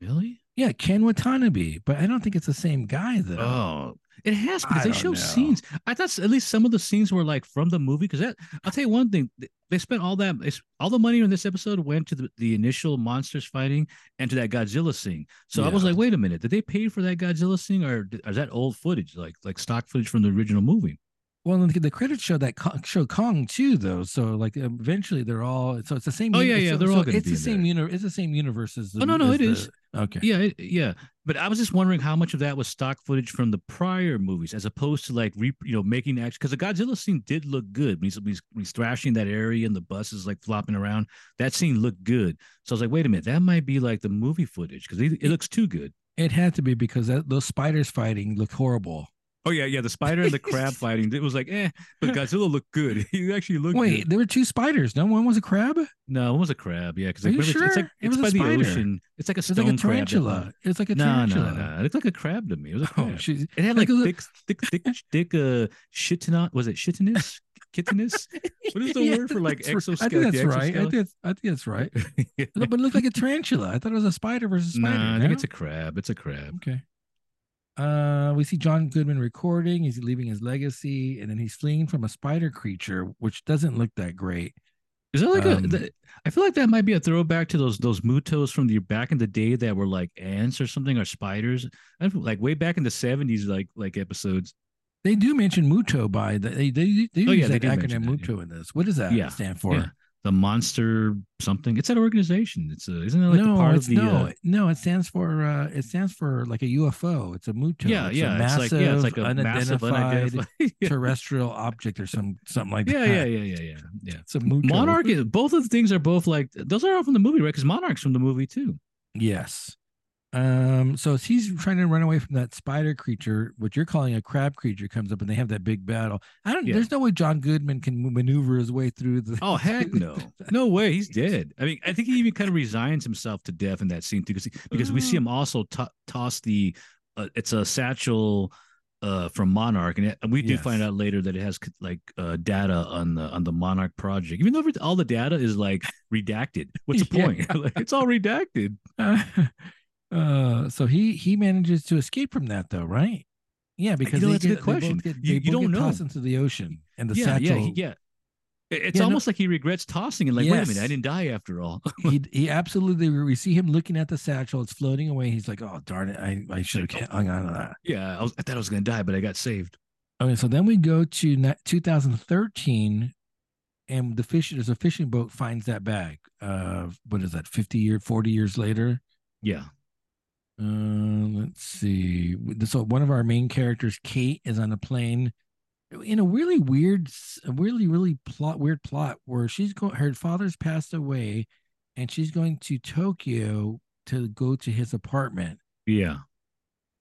Really? Yeah, Ken Watanabe, but I don't think it's the same guy though. Oh, it has because I they show know. scenes. I thought at least some of the scenes were like from the movie. Because that, I'll tell you one thing: they spent all that, all the money in this episode went to the, the initial monsters fighting and to that Godzilla scene. So I was like, wait a minute, did they pay for that Godzilla scene, or is that old footage, like like stock footage from the original movie? Well, the, the credits show that Kong, show Kong too, though. So like eventually they're all so it's the same. Oh, yeah, yeah, so- they're so all It's the same universe. It's the same universe as the. Oh, no, no, it the- is. Okay. Yeah, it, yeah. But I was just wondering how much of that was stock footage from the prior movies, as opposed to like re, you know making action. Because the Godzilla scene did look good when he's, he's, he's thrashing that area and the bus is like flopping around. That scene looked good. So I was like, wait a minute, that might be like the movie footage because it, it looks too good. It had to be because that, those spiders fighting look horrible. Oh yeah, yeah. The spider and the crab fighting. It was like, eh, but Godzilla looked good. He actually looked. Wait, good. there were two spiders. No one was a crab. No, it was a crab. Yeah, because you it's, sure? it's like It it's was a by the spider. ocean. It's like a was stone like a tarantula. It's like a tarantula. no, no. no. It looked like a crab to me. It was a Oh, crab. she's It had Like like a thick, thick, thick, thick, uh, shitinot. Was it chitinous? Kittiness? What is the Yeah, word for like exoskeleton? I think that's right. I think that's, I think that's right. No, but it looked like a tarantula. I thought it was a spider versus spider. Nah, I think no? it's a crab. It's a crab. Okay. Uh, we see John Goodman recording. He's leaving his legacy, and then he's fleeing from a spider creature, which doesn't look that great. Is that like Um, a? That, I feel like that might be a throwback to those those mutos from the back in the day that were like ants or something or spiders. Like way back in the seventies, like like episodes. They do mention Muto by the they they, they Oh, use yeah, that acronym Muto in this. What does that Yeah, stand for? The monster something. It's that organization. It's a, isn't it like no, the part it's of the? no, uh, no. It stands for uh, it stands for like a UFO. It's a Muto. yeah, it's yeah. A It's massive, like yeah, it's like a unidentified unidentified. terrestrial object or some something like yeah, that. yeah, yeah, yeah, yeah. yeah. Yeah. It's a Muto. Monarch. is- Both of the things are both like those are all from the movie, right? Because Monarch's from the movie too. Yes. Um, so he's trying to run away from that spider creature, what you're calling a crab creature, comes up and they have that big battle. I don't. Yeah. There's no way John Goodman can maneuver his way through the. Oh heck no, no way, he's dead. I mean, I think he even kind of resigns himself to death in that scene too, because because we see him also to- toss the, uh, it's a satchel. Uh, from Monarch, and it, and we do Yes. find out later that it has like uh, data on the on the Monarch project. Even though all the data is like redacted, what's the Yeah. point? like, it's all redacted. Uh, so he he manages to escape from that though, right? Yeah, because know, they that's a good question. Get, You- you don't get know. tossed into the ocean, and the yeah, satchel. yeah, yeah. It's Yeah, no- almost like he regrets tossing it. Like, wait a minute, I didn't die after all. he he absolutely. We see him looking at the satchel. It's floating away. He's like, "Oh darn it! I I should have hung on to that." yeah, I, was, I thought I was gonna die, but I got saved. Okay, so then we go to 2013, and the fish there's a fishing boat finds that bag. Uh, what is that? 50 year, 40 years later. Yeah, Uh, let's see. So one of our main characters, Kate, is on a plane in a really weird, a really really plot weird plot where she's going. Her father's passed away, and she's going to Tokyo to go to his apartment. yeah.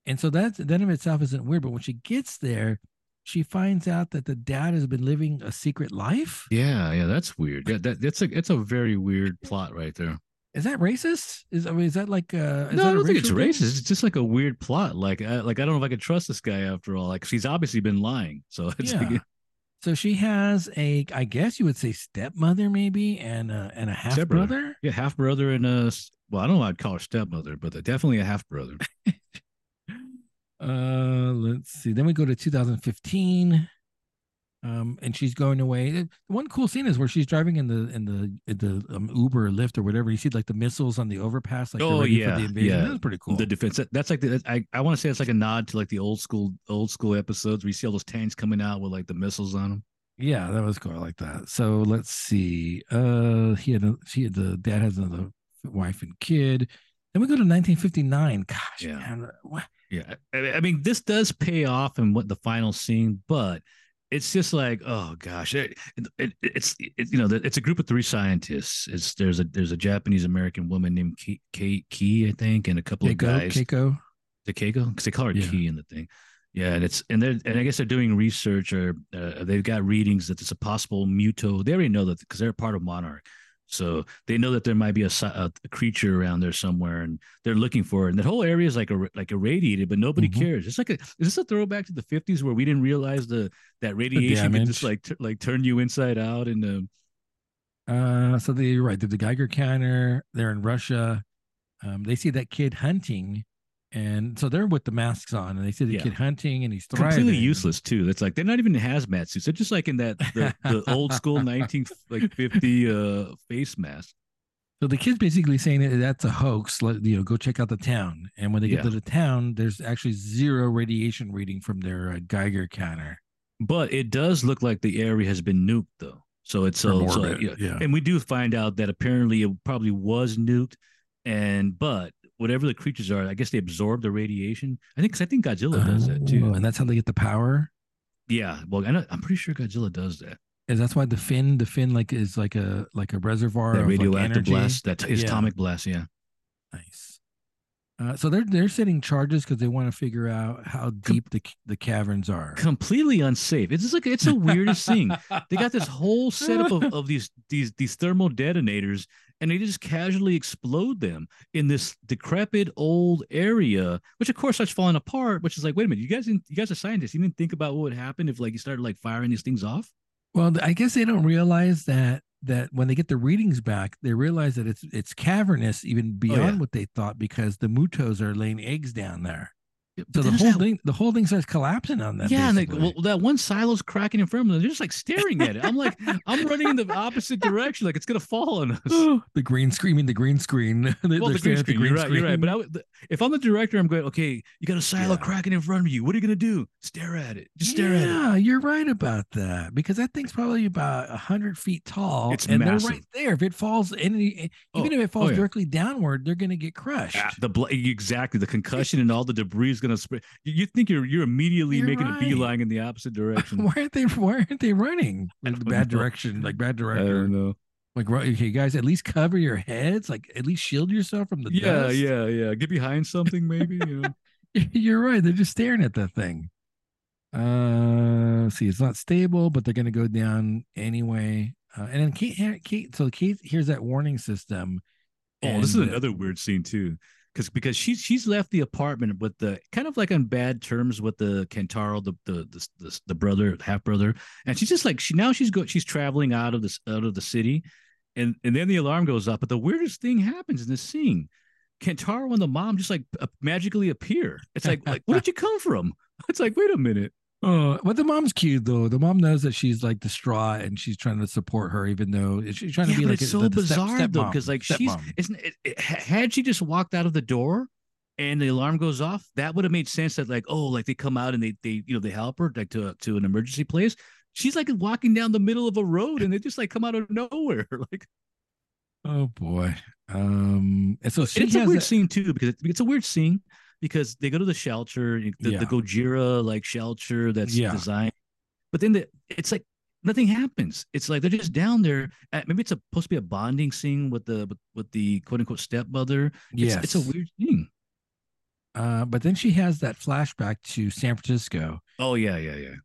And so that that in itself isn't weird. But when she gets there, she finds out that the dad has been living a secret life. Yeah, yeah, that's weird. Yeah, that that's a it's a very weird plot right there. Is that racist? Is I mean, is that like uh? Is no, I don't think it's thing? racist. It's just like a weird plot. Like, I, like I don't know if I could trust this guy after all. Like, she's obviously been lying. So it's Yeah. like, So she has a, I guess you would say stepmother maybe, and a, and a half Stepbrother. brother. yeah, half brother and a. well, I don't know. I'd call her stepmother, but definitely a half brother. Uh, let's see. Then we go to 2015. Um, and she's going away. The One cool scene is where she's driving in the in the in the um, Uber or Lyft or whatever. You see like the missiles on the overpass, like Oh, yeah, for the invasion. yeah. That was pretty cool. The defense. That's like the, I I want to say it's like a nod to like the old school old school episodes where you see all those tanks coming out with like the missiles on them. Yeah, that was cool. I like that. So let's see. Uh, he had a, she had the dad has another wife and kid. Then we go to 1959. Gosh, Yeah. man, what? Yeah, I mean, this does pay off in what the final scene, but it's just like, oh gosh, it, it, it's it, you know, it's a group of three scientists. It's there's a there's a Japanese American woman named Key, Key, Key I think, and a couple Keiko, of guys. Keiko. The Keiko, because they call her Yeah. Key in the thing. Yeah, and it's and they're and I guess they're doing research or uh, they've got readings that there's a possible muto. They already know that because they're part of Monarch, so they know that there might be a, a, creature around there somewhere, and they're looking for it. And that whole area is like a, like irradiated, but nobody Mhm. cares. It's like a is this a throwback to the '50s where we didn't realize the that radiation could just like t- like turn you inside out and um, Uh, so they, you're right. They're the Geiger counter. They're in Russia. Um, they see that kid hunting, and so they're with the masks on, and they see the Yeah. kid hunting, and he's thriving. completely useless too. That's like they're not even in hazmat suits. They're just like in that the, the old school 19 like 50 uh face mask. So the kid's basically saying that that's a hoax. Let you know, go check out the town. And when they get Yeah. to the town, there's actually zero radiation reading from their uh, Geiger counter. But it does look like the area has been nuked though. So it's so, so yeah. yeah. And we do find out that apparently it probably was nuked. And but whatever the creatures are, I guess they absorb the radiation. I think, cause I think Godzilla does that Oh, too. and that's how they get the power. Yeah. Well, I know, I'm pretty sure Godzilla does that. Is that's why the fin, the fin, like is like a like a reservoir That of like, radioactive energy? blast, that is Yeah. atomic blast. Yeah. Nice. Uh, so they're they're setting charges because they want to figure out how deep the the caverns are. completely unsafe. It's just like it's the weirdest thing. They got this whole setup of, of these these these thermal detonators, and they just casually explode them in this decrepit old area, which of course starts falling apart. Which is like, wait a minute, you guys, you guys are scientists. You didn't think about what would happen if like you started like firing these things off. Well, I guess they don't realize that that when they get the readings back, they realize that it's it's cavernous even beyond Oh, yeah. what they thought because the mutos are laying eggs down there. So the whole that- thing the whole thing starts collapsing on them. yeah, and basically. well, that one silo's cracking in front of them. They're just like staring at it. I'm like, I'm running in the opposite direction, like it's gonna fall on us. the green screen, the green screen. They- well, the green staring at screen. You're right. You're right. But I would, if I'm the director, I'm going, okay, you got a silo Yeah. cracking in front of you. What are you gonna do? Stare at it. Just stare at it. yeah, you're right about that because that thing's probably about a hundred feet tall, It's and massive. they're right there. If it falls, any Oh, even if it oh, falls yeah. directly downward, they're gonna get crushed. Ah, the bl- exactly the concussion and all the debris is gonna spread. You, think you're you're immediately You're making right. a beeline in the opposite direction. why aren't they? Why aren't they running? Like the bad know. direction, like bad direction. I don't know. Like, right, okay, guys, at least cover your heads. Like, at least shield yourself from the Yeah, dust. yeah, yeah. Get behind something, maybe. You know. You're right. They're just staring at that thing. Uh, see, it's not stable, but they're gonna go down anyway. Uh, and then Kate, Kate, so Kate hears that warning system. Oh, this is another weird scene too, because because she's she's left the apartment with the kind of like on bad terms with the Kentaro, the the the, the, the brother half brother, and she's just like she now she's go she's traveling out of this out of the city, and and then the alarm goes up. But the weirdest thing happens in this scene. Kentaro and the mom just like uh, magically appear. It's like, like where did you come from? It's like, wait a minute. Oh, but the mom's cute though. The mom knows that she's like distraught and she's trying to support her, even though she's trying yeah, to be like it's a- so the- the step- bizarre though, because like she's stepmom. isn't it, it, had she just walked out of the door and the alarm goes off, that would have made sense. That like, oh, like they come out and they they you know they help her like to to an emergency place. She's like walking down the middle of a road and they just like come out of nowhere. Like Oh boy. Um, and so it's a weird that- scene too because it's, it's a weird scene because they go to the shelter, the, Yeah. the Gojira like shelter that's Yeah. designed, but then the it's like nothing happens. It's like they're just down there. At, maybe it's supposed to be a bonding scene with the with, with the quote unquote stepmother. It's, yes, it's a weird thing. Uh, but then she has that flashback to San Francisco, Oh yeah, yeah, yeah,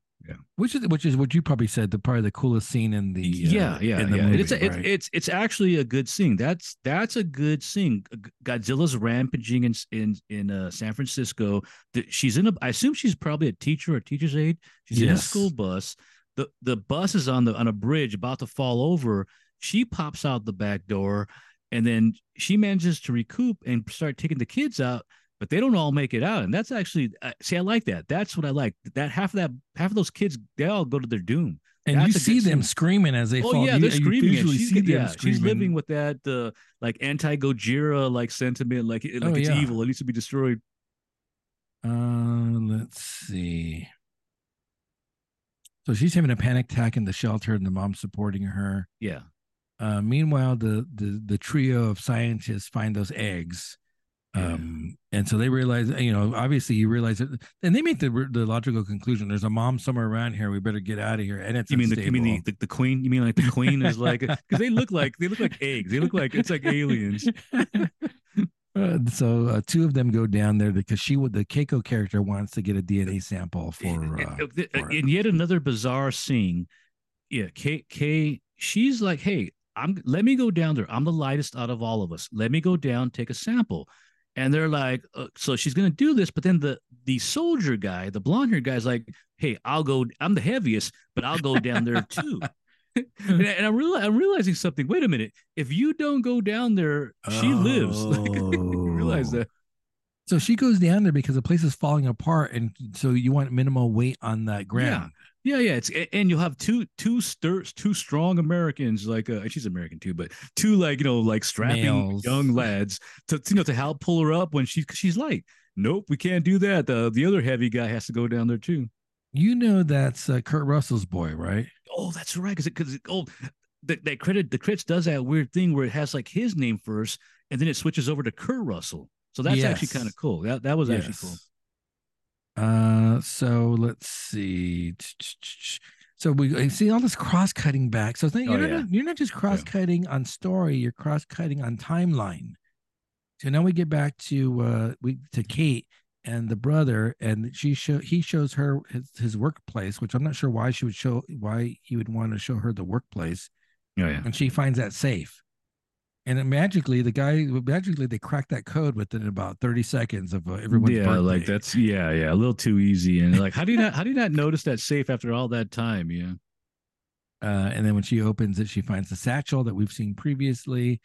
which is which is what you probably said the probably the coolest scene in the uh, yeah, yeah, in the yeah. movie, it's, a, it's right? it's it's actually a good scene. That's that's a good scene. Godzilla's rampaging in in in uh, San Francisco. She's in a. I assume she's probably a teacher or teacher's aide. She's in a school bus. the The bus is on the on a bridge about to fall over. She pops out the back door, and then she manages to recoup and start taking the kids out. But they don't all make it out, and that's actually uh, see. I like that. That's what I like. That half of that half of those kids they all go to their doom. and you that's a see them scene. screaming as they Oh fall. yeah, You- they're you screaming. visually she's, see them yeah, she's living with that uh, like anti Gojira like sentiment, like like Oh, it's yeah. evil, it needs to be destroyed. Uh, let's see. So she's having a panic attack in the shelter, and the mom's supporting her. Yeah, Uh, meanwhile, the, the the trio of scientists find those eggs. Um, and so they realize, you know, obviously you realize it, and they make the the logical conclusion: there's a mom somewhere around here. We better get out of here. And it's you mean the you mean the, the, the queen? You mean like the queen is like because they look like they look like eggs. They look like it's like aliens. Uh, so uh, two of them go down there because she would the Keiko character wants to get a DNA sample for. Uh, and- for and yet another bizarre scene. Yeah, Kay, Kay, she's like, "Hey, I'm let me go down there. I'm the lightest out of all of us. Let me go down, take a sample." And they're like, uh, so she's gonna do this, but then the the soldier guy, the blonde haired guy's like, "Hey, I'll go. I'm the heaviest, but I'll go down there too." and, and I'm, real, I'm realizing something. Wait a minute. If you don't go down there, she lives. You realize Oh. that? So she goes down there because the place is falling apart, and so you want minimal weight on that ground. Yeah, yeah. Yeah, it's and you'll have two two stir two strong Americans like uh, she's American too, but two like you know like strapping Males. young lads to you know to help pull her up when she she's light. Nope, we can't do that. The the other heavy guy has to go down there too. You know that's uh, Kurt Russell's boy, right? Oh, that's right. Because because oh, that that credit the credits does that weird thing where it has like his name first, and then it switches over to Kurt Russell. So that's actually kind of cool. That that was actually cool. Uh, so let's see. So we see all this cross cutting back. So think Oh, you're, yeah. not, you're not just cross cutting on story, you're cross cutting on timeline. So now we get back to uh we to Kate and the brother, and she show he shows her his, his workplace, which I'm not sure why she would show why he would want to show her the workplace, Oh yeah. and she finds that safe. And magically, the guy magically they crack that code within about 30 seconds of uh, everyone's yeah, like that's yeah, yeah, a little too easy. And like, how do you not how do you not notice that safe after all that time? Yeah. Uh, and then when she opens it, she finds the satchel that we've seen previously,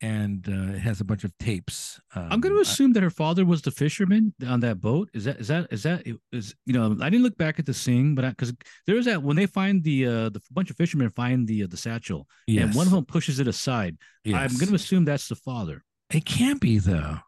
and uh, it has a bunch of tapes. Um, I'm going to assume that her father was the fisherman on that boat. Is that is that is that is you know I didn't look back at the scene, but because there is that when they find the uh the bunch of fishermen find the uh, the satchel yes, and one of them pushes it aside. I'm going to assume that's the father. It can't be though.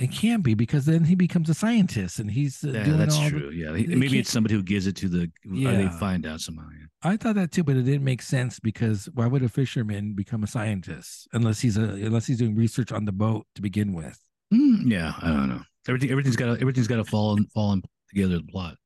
It can't be because then he becomes a scientist and he's uh, Yeah, doing that's all. the- true. yeah, he- they maybe it's somebody who gives it to the. Yeah. they find out somehow. Yeah. I thought that too, but it didn't make sense because why would a fisherman become a scientist unless he's a unless he's doing research on the boat to begin with? Mm, yeah, I don't know. Everything everything's got to everything's got to fall and fall in together. The plot.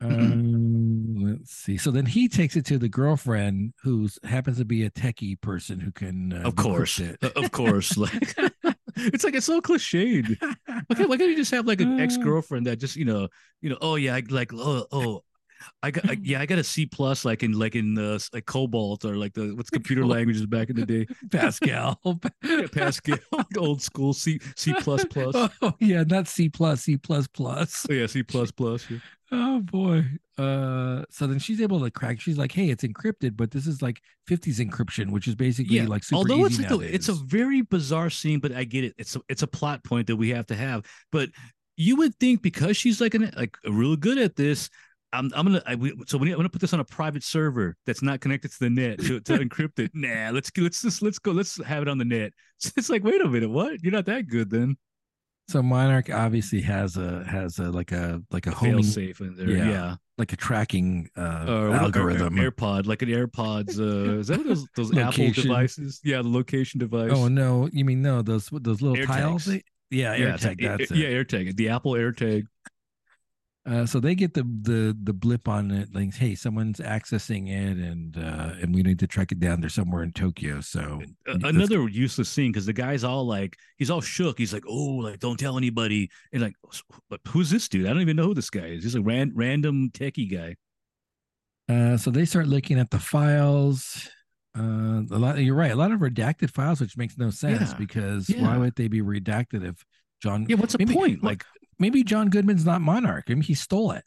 Um, let's see. So then he takes it to the girlfriend, who happens to be a techie person who can, uh, Of course, Uh, of course. Like it's like it's so cliched. Can't, why can't you just have like an Uh. ex girlfriend that just you know you know oh yeah I like oh oh I got I, yeah, I got a C plus like in like in uh, like COBOL or like the what's computer languages back in the day. Pascal. Pascal, old school C C plus plus. Oh yeah, not C plus, C plus plus. Oh, yeah, C plus plus. yeah. Oh boy. Uh so then she's able to crack. She's like, hey, it's encrypted, but this is like 50s encryption, which is basically Yeah, like super Although it's a, it's a very bizarre scene, but I get it. It's a it's a plot point that we have to have. But you would think because she's like an like really good at this. I'm, I'm gonna I, we, so I'm gonna put this on a private server that's not connected to the net to, to encrypt it. Nah, let's go- let's just let's go let's have it on the net. It's like wait a minute, what? You're not that good then. So Monarch obviously has a has a like a like a homing safe in there, yeah. yeah. like a tracking uh Or what- or- or algorithm. AirPod, like an AirPods. Uh, is that those those Apple devices? Yeah, the location device. oh no, you mean no, those those little AirTags. tiles? Yeah, yeah, AirTag, like- that's yeah, it. AirTag, the Apple AirTag. Uh, so they get the the the blip on it, like, hey, someone's accessing it, and uh, and we need to track it down. They're somewhere in Tokyo. So another useless scene because the guy's all like he's all shook he's like oh like don't tell anybody and like but who's this dude i don't even know who this guy is he's a ran- random techie guy Uh, so they start looking at the files. Uh, a lot. You're right. A lot of redacted files, which makes no sense Yeah. because Yeah. why would they be redacted if John? yeah what's the Maybe- point like Maybe John Goodman's not Monarch. I mean, he stole it.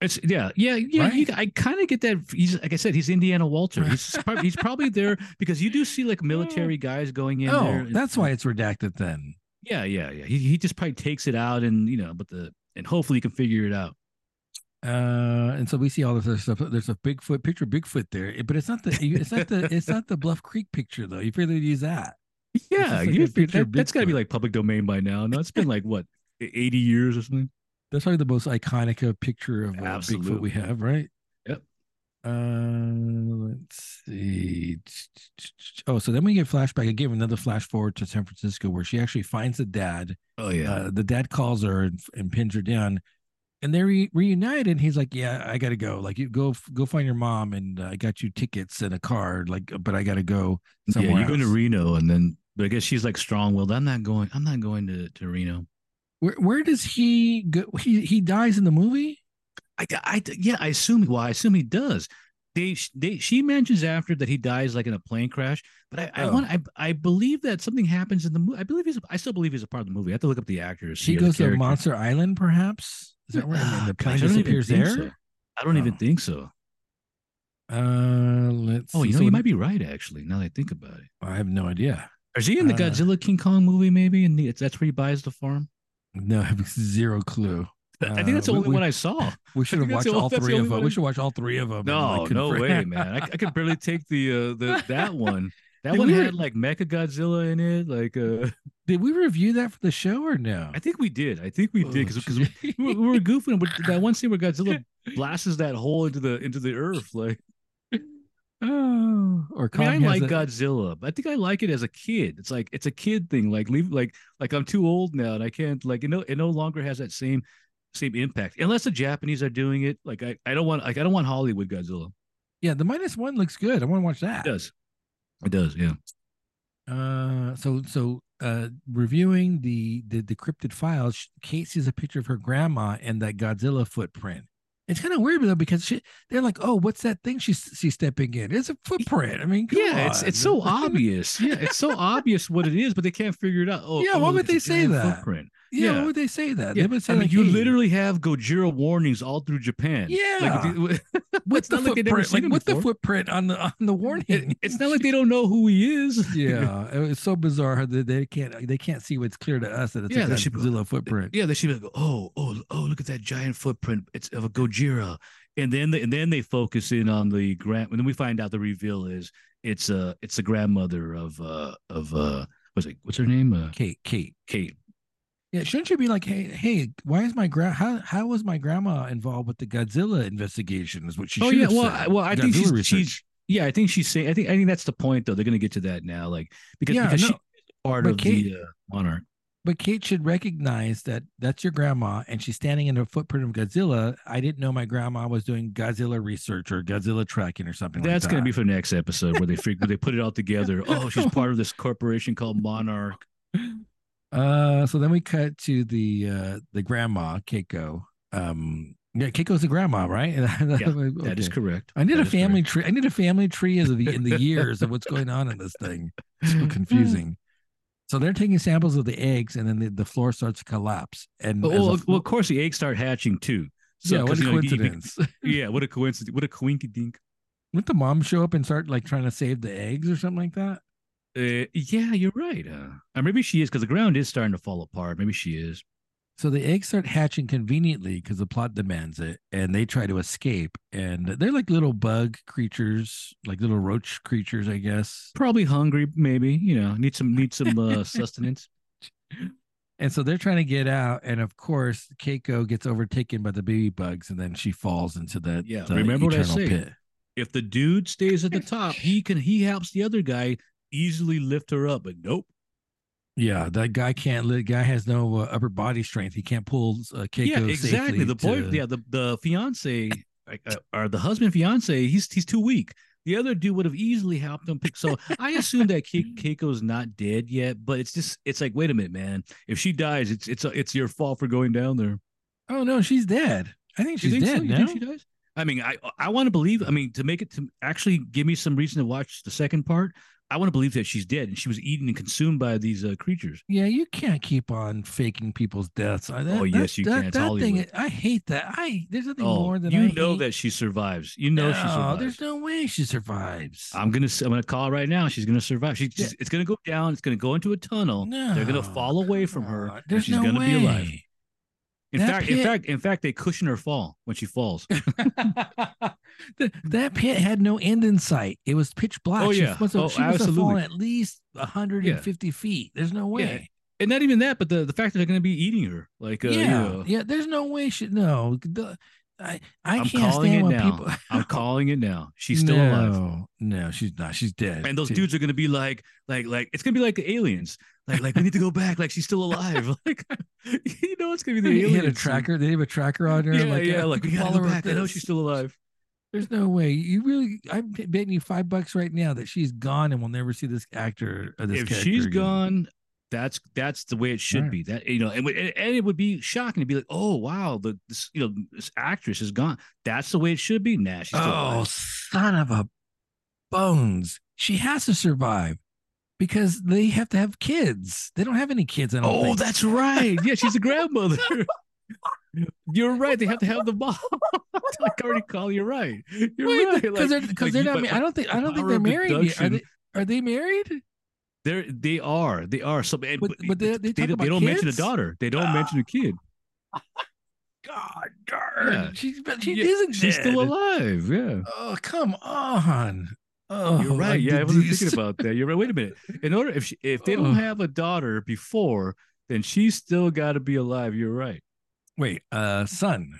it's yeah yeah yeah you, Right? i kind of get that he's like i said he's indiana walter he's probably, he's probably there because you do see like military guys going in oh, and- that's why it's redacted then. yeah yeah yeah he, he just probably takes it out and you know but the and hopefully you can figure it out Uh, and so we see all this other stuff. There's a Bigfoot picture, Bigfoot there, but it's not the it's not the it's not the Bluff Creek picture though. You figured they'd use that. yeah like you a picture of that, that's got to be like public domain by now no it's been like what 80 years or something That's probably the most iconic uh, picture of uh, Bigfoot we have, right? Yep. Uh, let's see. Oh, so then we get flashback again, another flash forward to San Francisco, where she actually finds the dad. oh yeah Uh, the dad calls her and, and pins her down, and they're re- reunited. And he's like, "Yeah, I gotta go. Like, you go go find your mom, and uh, I got you tickets and a card. Like, but I gotta go somewhere yeah, you're going to. Reno, and then but I guess she's like strong-willed. I'm not going. I'm not going to to Reno. Where where does he go? He he dies in the movie. I, I yeah, I assume. Well, I assume he does. They they she mentions after that he dies like in a plane crash, but I, I Oh. want I I believe that something happens in the movie. I believe he's I still believe he's a part of the movie. I have to look up the actors. She goes to. Monster Island, perhaps. Is that where Ah, the plane I don't even disappears think there? so. I don't even Oh. think so. Uh, let's. Oh, you know, So you might be right actually. Now that I think about it, I have no idea. Is he in the Uh, Godzilla King Kong movie? Maybe, and that's where he buys the farm. No, I have zero clue. I think that's the Uh, only we- one I saw. We should have watched all three of them. We should watch all three of them. No, like, no way, man. I, I could barely take the uh the that one. That Did one we had like Mecha Godzilla in it. Like uh Did we review that for the show or no? I think we did. I think we did Oh, because because we, we were goofing But that one scene where Godzilla blasts that hole into the into the earth. Like oh, or I mean, I like a- Godzilla, but I think I like it as a kid. It's like it's a kid thing. Like leave like like I'm too old now and I can't like it no it no longer has that same same impact unless the Japanese are doing it. Like I, I don't want like I don't want Hollywood Godzilla. Yeah, the minus one looks good. I want to watch that. It does. It does, yeah. Uh, so so uh, reviewing the the decrypted files, Kate sees a picture of her grandma and that Godzilla footprint. It's kind of weird though because she, they're like, "Oh, what's that thing she's she's stepping in? It's a footprint." I mean, yeah, it's on. it's so obvious. Yeah, it's so obvious what it is, but they can't figure it out. Oh, Yeah, oh, why would they say that? Footprint. Yeah, yeah. why would they say that? Yeah, They would say I mean, like, you "Hey, literally have Gojira warnings all through Japan. Yeah. like, with the like footprint, like him with the footprint on the on the warning. it's not like they don't know who he is. yeah, it's so bizarre how they, they can't they can't see what's clear to us that it's Yeah, should- Godzilla footprint. Yeah, they should be like, oh, oh, oh, look at that giant footprint. It's of a Gojira. And then they, and then they focus in on the grand and then we find out the reveal is it's uh it's the grandmother of uh of uh what's it what's her name? Uh Kate, Kate. Kate. Yeah, shouldn't you be like, hey, hey, why is my gra- how how was my grandma involved with the Godzilla investigation? Is what she oh should yeah, well, said. I, well, I think she's, research. she's yeah, I think she's saying I think I think that's the point though. They're gonna get to that now, like because Yeah, because no, she's part of Kate- the uh, monarch. But Kate should recognize that that's your grandma, and she's standing in a footprint of Godzilla. I didn't know my grandma was doing Godzilla research or Godzilla tracking or something. That's like gonna that. be for next episode where they figure they put it all together. Oh, she's part of this corporation called Monarch. Uh, so then we cut to the uh the grandma Keiko. Um, Yeah, Keiko's the grandma, right? Yeah, That is correct. I need That a family correct. tree. I need a family tree as of the in the years of what's going on in this thing. It's so confusing. So they're taking samples of the eggs, and then the, the floor starts to collapse. And Well, well, of course, the eggs start hatching too. So, yeah, what a you know, you- you- coincidence! yeah, what a coincidence. What a coinky dink. Wouldn't the mom show up and start like trying to save the eggs or something like that? Uh, yeah, you're right. Uh, or maybe she is because the ground is starting to fall apart. Maybe she is. So the eggs start hatching conveniently because the plot demands it, and they try to escape. And they're like little bug creatures, like little roach creatures, I guess. Probably hungry. Maybe you know need some need some uh, sustenance. And so they're trying to get out, and of course, Keiko gets overtaken by the baby bugs, and then she falls into that. Yeah, the remember what I eternal say. Pit. If the dude stays at the top, he can he helps the other guy easily lift her up. But nope. Yeah, that guy can't. The guy has no uh, upper body strength. He can't pull uh, Keiko. yeah, exactly. The boy, to- yeah, the the fiance like, uh, or the husband fiance, he's he's too weak. The other dude would have easily helped him pick. So I assume that Ke- Keiko's not dead yet, but it's just it's like wait a minute, man. If she dies, it's it's it's your fault for going down there. Oh no, she's dead. I think she's think dead so? You now. think she dies? I mean, I I want to believe. I mean, to make it to actually give me some reason to watch the second part, I want to believe that she's dead and she was eaten and consumed by these uh, creatures. Yeah, you can't keep on faking people's deaths. I- That, Oh, that- yes, you that, can. It's That thing, I hate that. I there's nothing Oh, more than you I know hate. that she survives. You know she No, survives. there's no way she survives. I'm gonna I'm gonna call right now. She's gonna survive. She's Yeah. it's gonna go down. It's gonna go into a tunnel. They're gonna fall away from her. There's she's no gonna way. be alive. In That fact, in fact, in fact, they cushion her fall when she falls. Th- that pit had no end in sight. It was pitch black. Oh, She yeah. must have, Oh, she must have fallen at least 150 feet. There's no way. and not even that, but the, the fact that they're gonna be eating her, like uh, Yeah, you know, yeah. There's no way she. No, the, I I I'm can't calling stand it now. people. I'm calling it now. She's still alive. No, No, she's not. She's dead. And those dudes are gonna be like, like, like it's gonna be like the aliens. Like, like we need to go back. Like she's still alive. Like, you know, it's gonna be the They aliens. had a tracker. They have a tracker on her. Yeah, like, yeah. Like we gotta follow go her back. I know she's still alive. There's no way. You really? I'm betting you five bucks right now that she's gone and we'll never see this actor. Or this if she's again. gone, that's that's the way it should Right. be. That you know, and, and it would be shocking to be like, oh wow, the this you know this actress is gone. That's the way it should be. Nah, Oh, alive. son of a bones! She has to survive because they have to have kids. They don't have any kids. I Oh, think. that's right. Yeah, she's a grandmother. You're right. They have to have the mom. I already call you right. You're right. because Like- they're because like they're not. but- I don't think. I don't think they're married. Yet. Are they? Are they married? They're they are they are so but, But- but they- they talk don't- don't mention a daughter. They don't mention a kid. God darn! Yeah. She's she Yeah, isn't. She's still alive. Yeah. Oh come on! Oh, You're right. Yeah, I wasn't thinking about that. You're right. Wait a minute. In order if she, if they don't have a daughter before, then she's still got to be alive. You're right. Wait, uh, son.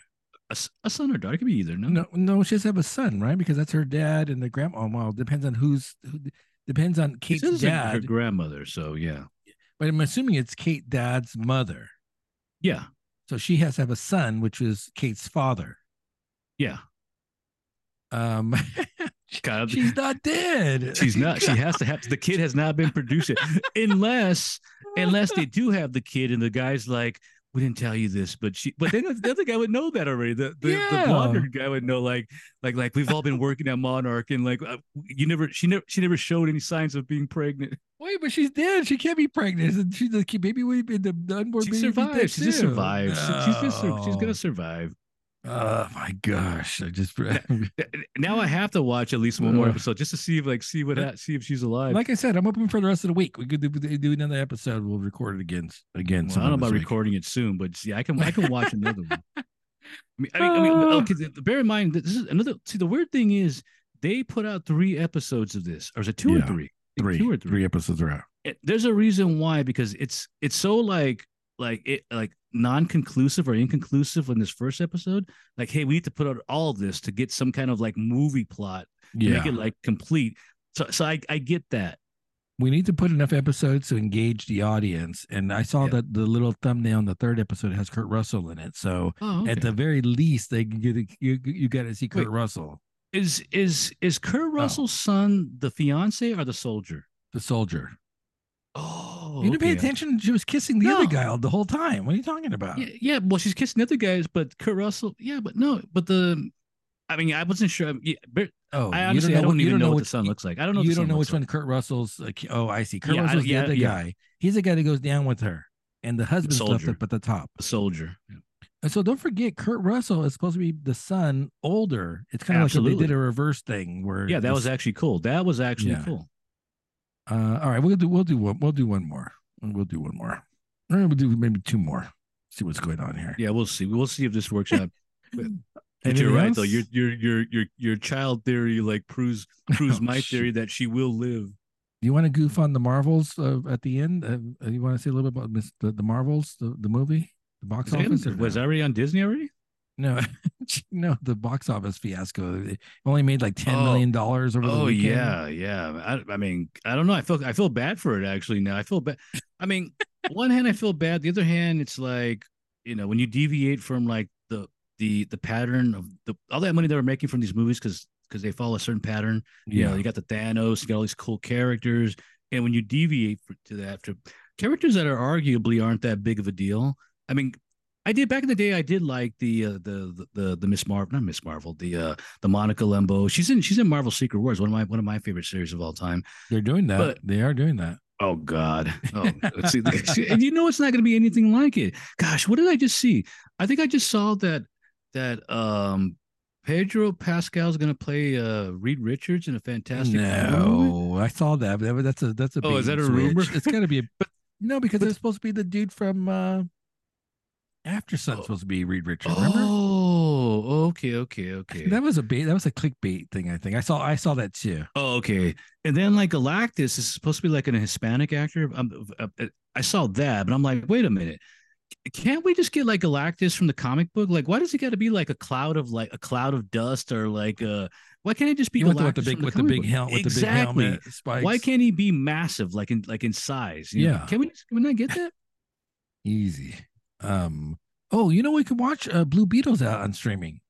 A, a, son or daughter it could be either. No, No, no, she has to have a son, right? Because that's her dad and the grandma. Oh, well, depends on who's. Who, depends on Kate's like her grandmother. So yeah, but I'm assuming it's Kate dad's mother. yeah, So she has to have a son, which is Kate's father. yeah. Um, God, she's not dead. she's not. She has to have. The kid has not been produced unless unless they do have the kid and the guy's like. We didn't tell you this, but she. But then the other guy would know that already. The the, Yeah. the blonde guy would know, like, like, like we've all been working at Monarch, and like, uh, you never, she never, she never showed any signs of being pregnant. Wait, but she's dead. She can't be pregnant. She's the baby would be the, the unborn She baby. would be dead survived. She just survived. She- She's just, she's gonna survive. Oh my gosh! I just Now I have to watch at least one more episode just to see if, like, see what, uh, ha- see if she's alive. like I said, I'm open for the rest of the week. We could do, do another episode. We'll record it again. Again, Well, I don't know about week. recording it soon, but see, I can I can watch another one. I mean, I mean, I mean okay, bear in mind this is another. See, the weird thing is they put out three episodes of this, or is it two Yeah, or three? Three, two or three. three episodes are out. It- there's a reason why because it's it's so like like it like non-conclusive or inconclusive in this first episode. Like, hey, we need to put out all this to get some kind of like movie plot, to Yeah, make it like complete. So, so I I get that. we need to put enough episodes to engage the audience. And I saw Yeah. that the little thumbnail in the third episode has Kurt Russell in it. So Oh, at the very least, they can get you. You got to see Kurt Wait. Russell, is is is Kurt oh. Russell's son the fiance or the soldier? the soldier. Oh, You didn't pay attention. She was kissing the other No. guy the whole time. What are you talking about? Yeah, yeah. Well, she's kissing other guys, but Kurt Russell. Yeah, but no, but the. I mean, I wasn't sure. Yeah, but Oh, I you honestly, I don't you even know what the son looks like. I don't know. You don't know which one like. Kurt Russell's. Ki- oh, I see. Kurt Yeah, I- Russell's yeah, the other guy. He's the guy that goes down with her, and the husband's left up at the top. A soldier. And so don't forget, Kurt Russell is supposed to be the son, older. It's kind of like they did a reverse thing where Yeah, that was actually cool. That was actually Yeah. cool. Uh, all right, we'll do we'll do one we'll do one more. We'll do one more. Or we'll do maybe two more. See what's going on here. Yeah, we'll see. We'll see if this works out. But Anything you're right though. Your your your your your child theory like proves proves Oh, my shoot. theory that she will live. Do you want to goof on the Marvels uh, at the end? Uh, you want to say a little bit about the, the Marvels, the, the movie, the box Was, office? or was no? already on Disney already? No, no, the box office fiasco. It only made like ten Oh. million dollars over the Oh weekend. yeah, yeah. I, I mean, I don't know. I feel I feel bad for it actually now. I feel bad. I mean, one hand I feel bad. The other hand, it's like you know when you deviate from like the the the pattern of the all that money they were making from these movies because because they follow a certain pattern. You yeah. know, you got the Thanos, you got all these cool characters, and when you deviate for, to that, to characters that are arguably aren't that big of a deal. I mean, I did back in the day. I did like the uh, the the the, Miss Marvel, not Miss Marvel, the uh the Monica Rambeau. She's in she's in Marvel Secret Wars, one of my one of my favorite series of all time. They're doing that. But- they are doing that. Oh God! Oh, see. and you know it's not going to be anything like it. Gosh, what did I just see? I think I just saw that that um Pedro Pascal is going to play uh Reed Richards in a Fantastic Four movie. No, I saw that. But that's a that's a. Oh, is that a rumor? switch. It's got to be a. But no, because but- it's supposed to be the dude from uh Aftersun. supposed to be Reed Richards. Remember? Oh, okay, okay, okay. That was a bait. That was a clickbait thing. I think I saw. I saw that too. Oh, okay. And then like Galactus is supposed to be like an Hispanic actor. Um, uh, uh, I saw that, but I'm like, wait a minute. Can't we just get like Galactus from the comic book? Like, why does he got to be like a cloud of like a cloud of dust or like a why can't it just be the, Galactus with the big from with the big helmet with exactly. the big helmet. Why can't he be massive like in like in size? you know? Yeah. Can we can we not get that? easy? Um. Oh, you know we could watch uh, Blue Beetles out on streaming.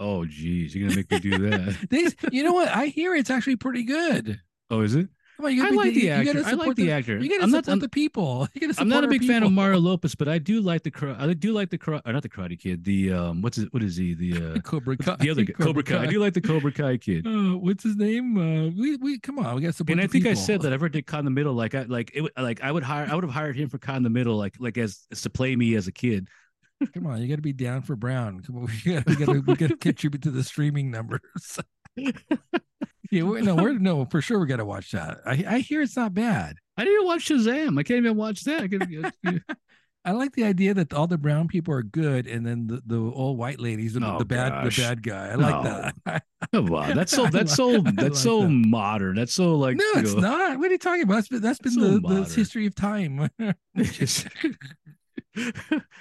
Oh geez, you're gonna make me do that. They, you know what? I hear it's actually pretty good. oh, is it? Come on, you I like the gotta actor. I like support the actor. You gotta I'm not- support I'm- the people. I'm not a big fan of. Mario Lopez, but I do like the I do like the or not the Karate Kid. The um, what's it? What is he? The uh, Cobra Kai. the other guy, Cobra Kai. I do like the Cobra Kai kid. Uh, what's his name? Uh, we we come on, we got to support. And I the think I said that I ever did in the middle. Like I like it. would- Like I would hire. I would have hired him for in the middle. Like like as, as to play me as a kid. Come on, you got to be down for Brown. Come on, we got we got to we got to contribute to the streaming numbers. Yeah, we no, we're no for sure. We got to watch that. I I hear it's not bad. I didn't watch Shazam. I can't even watch that. I could, I like the idea that all the brown people are good, and then the, the old white ladies and the- Oh, the bad gosh. the bad guy. I like No. that. come on. That's so. That's so. That's like so that. modern. That's so like. no, it's know, not. What are you talking about? That's been, that's been So the, the history of time.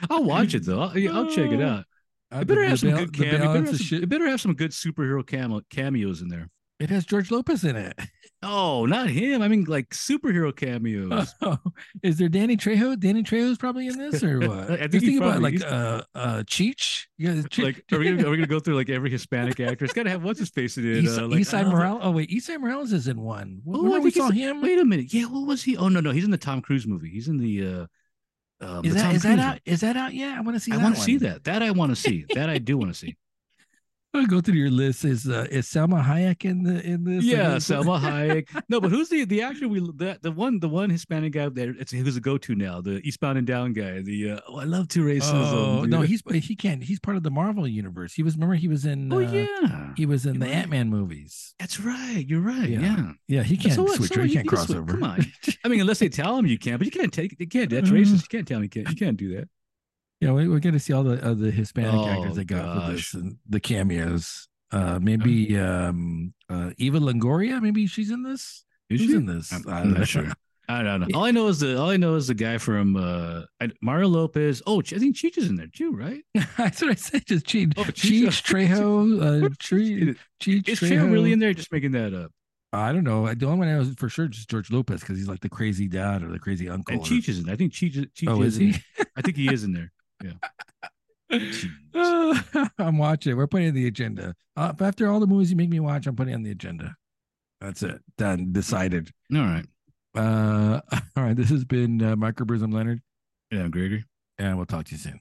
I'll watch it though. I'll, yeah, I'll check it out. Uh, It better the- have the some good the cam- it better have some- shit- It better have some good superhero camo- cameos in there. It has George Lopez in it. Oh, not him. I mean, like superhero cameos. Oh, is there Danny Trejo? Danny Trejo's probably in this, or what? I think Just think about like uh uh Cheech. Yeah, Che- like, are we, gonna, are we gonna go through like every Hispanic actor? It's gotta have what's his face in it. Uh, like, uh, Morales. Oh wait, Esai Morales is in one. Oh, I we saw him. Wait a minute. Yeah, what was he? Oh no, no, he's in the Tom Cruise movie. He's in the. uh um, is the that Tom is that Cruise out? Is that out yet? I want to see. I want to see that. That I want to see. That I do want to see. I'll go through your list. Is uh, is Salma Hayek in the in this? Yeah, Salma Hayek. No, but who's the the actor? We the, the one the one Hispanic guy there. It's who's a go to now. The Eastbound and Down guy. The uh, oh, I love two racism. Oh no, he's he can't. He's part of the Marvel universe. He was. Remember, he was in. Oh uh, yeah, He was in You're the right. Ant Man movies. that's right. You're right. Yeah. Yeah. Yeah, he can't So switch. So he can't You cross switch. over. Come on. I mean, unless they tell him you can't, but you can't take. You can't. That's racist. You can't tell me you can't. You can't do that. Yeah, we, we're going to see all the uh, the Hispanic Oh, actors they got for this and the cameos. Uh, maybe um, uh, Eva Longoria. Maybe she's in this. Is Who's she? in this? I'm, I I'm don't sure. I don't know. All I know is the all I know is the guy from uh Mario Lopez. Oh, I think Cheech is in there too, right? That's what I said. Just Cheech, Oh, Cheech, Cheech. Trejo, uh, Cheech, Is Trejo. Really in there? Just making that up. I don't know. The only one I know is for sure just George Lopez because he's like the crazy dad or the crazy uncle. And or- Cheech is in. I think Cheech. Cheech Oh, is in he? I think he is in there. I'm watching. We're putting the agenda. Uh, after all the movies you make me watch, I'm putting on the agenda. That's it. Done. Decided. All right. Uh, all right. This has been uh, Microbrism Leonard, Yeah, Gregory. and we'll talk to you soon.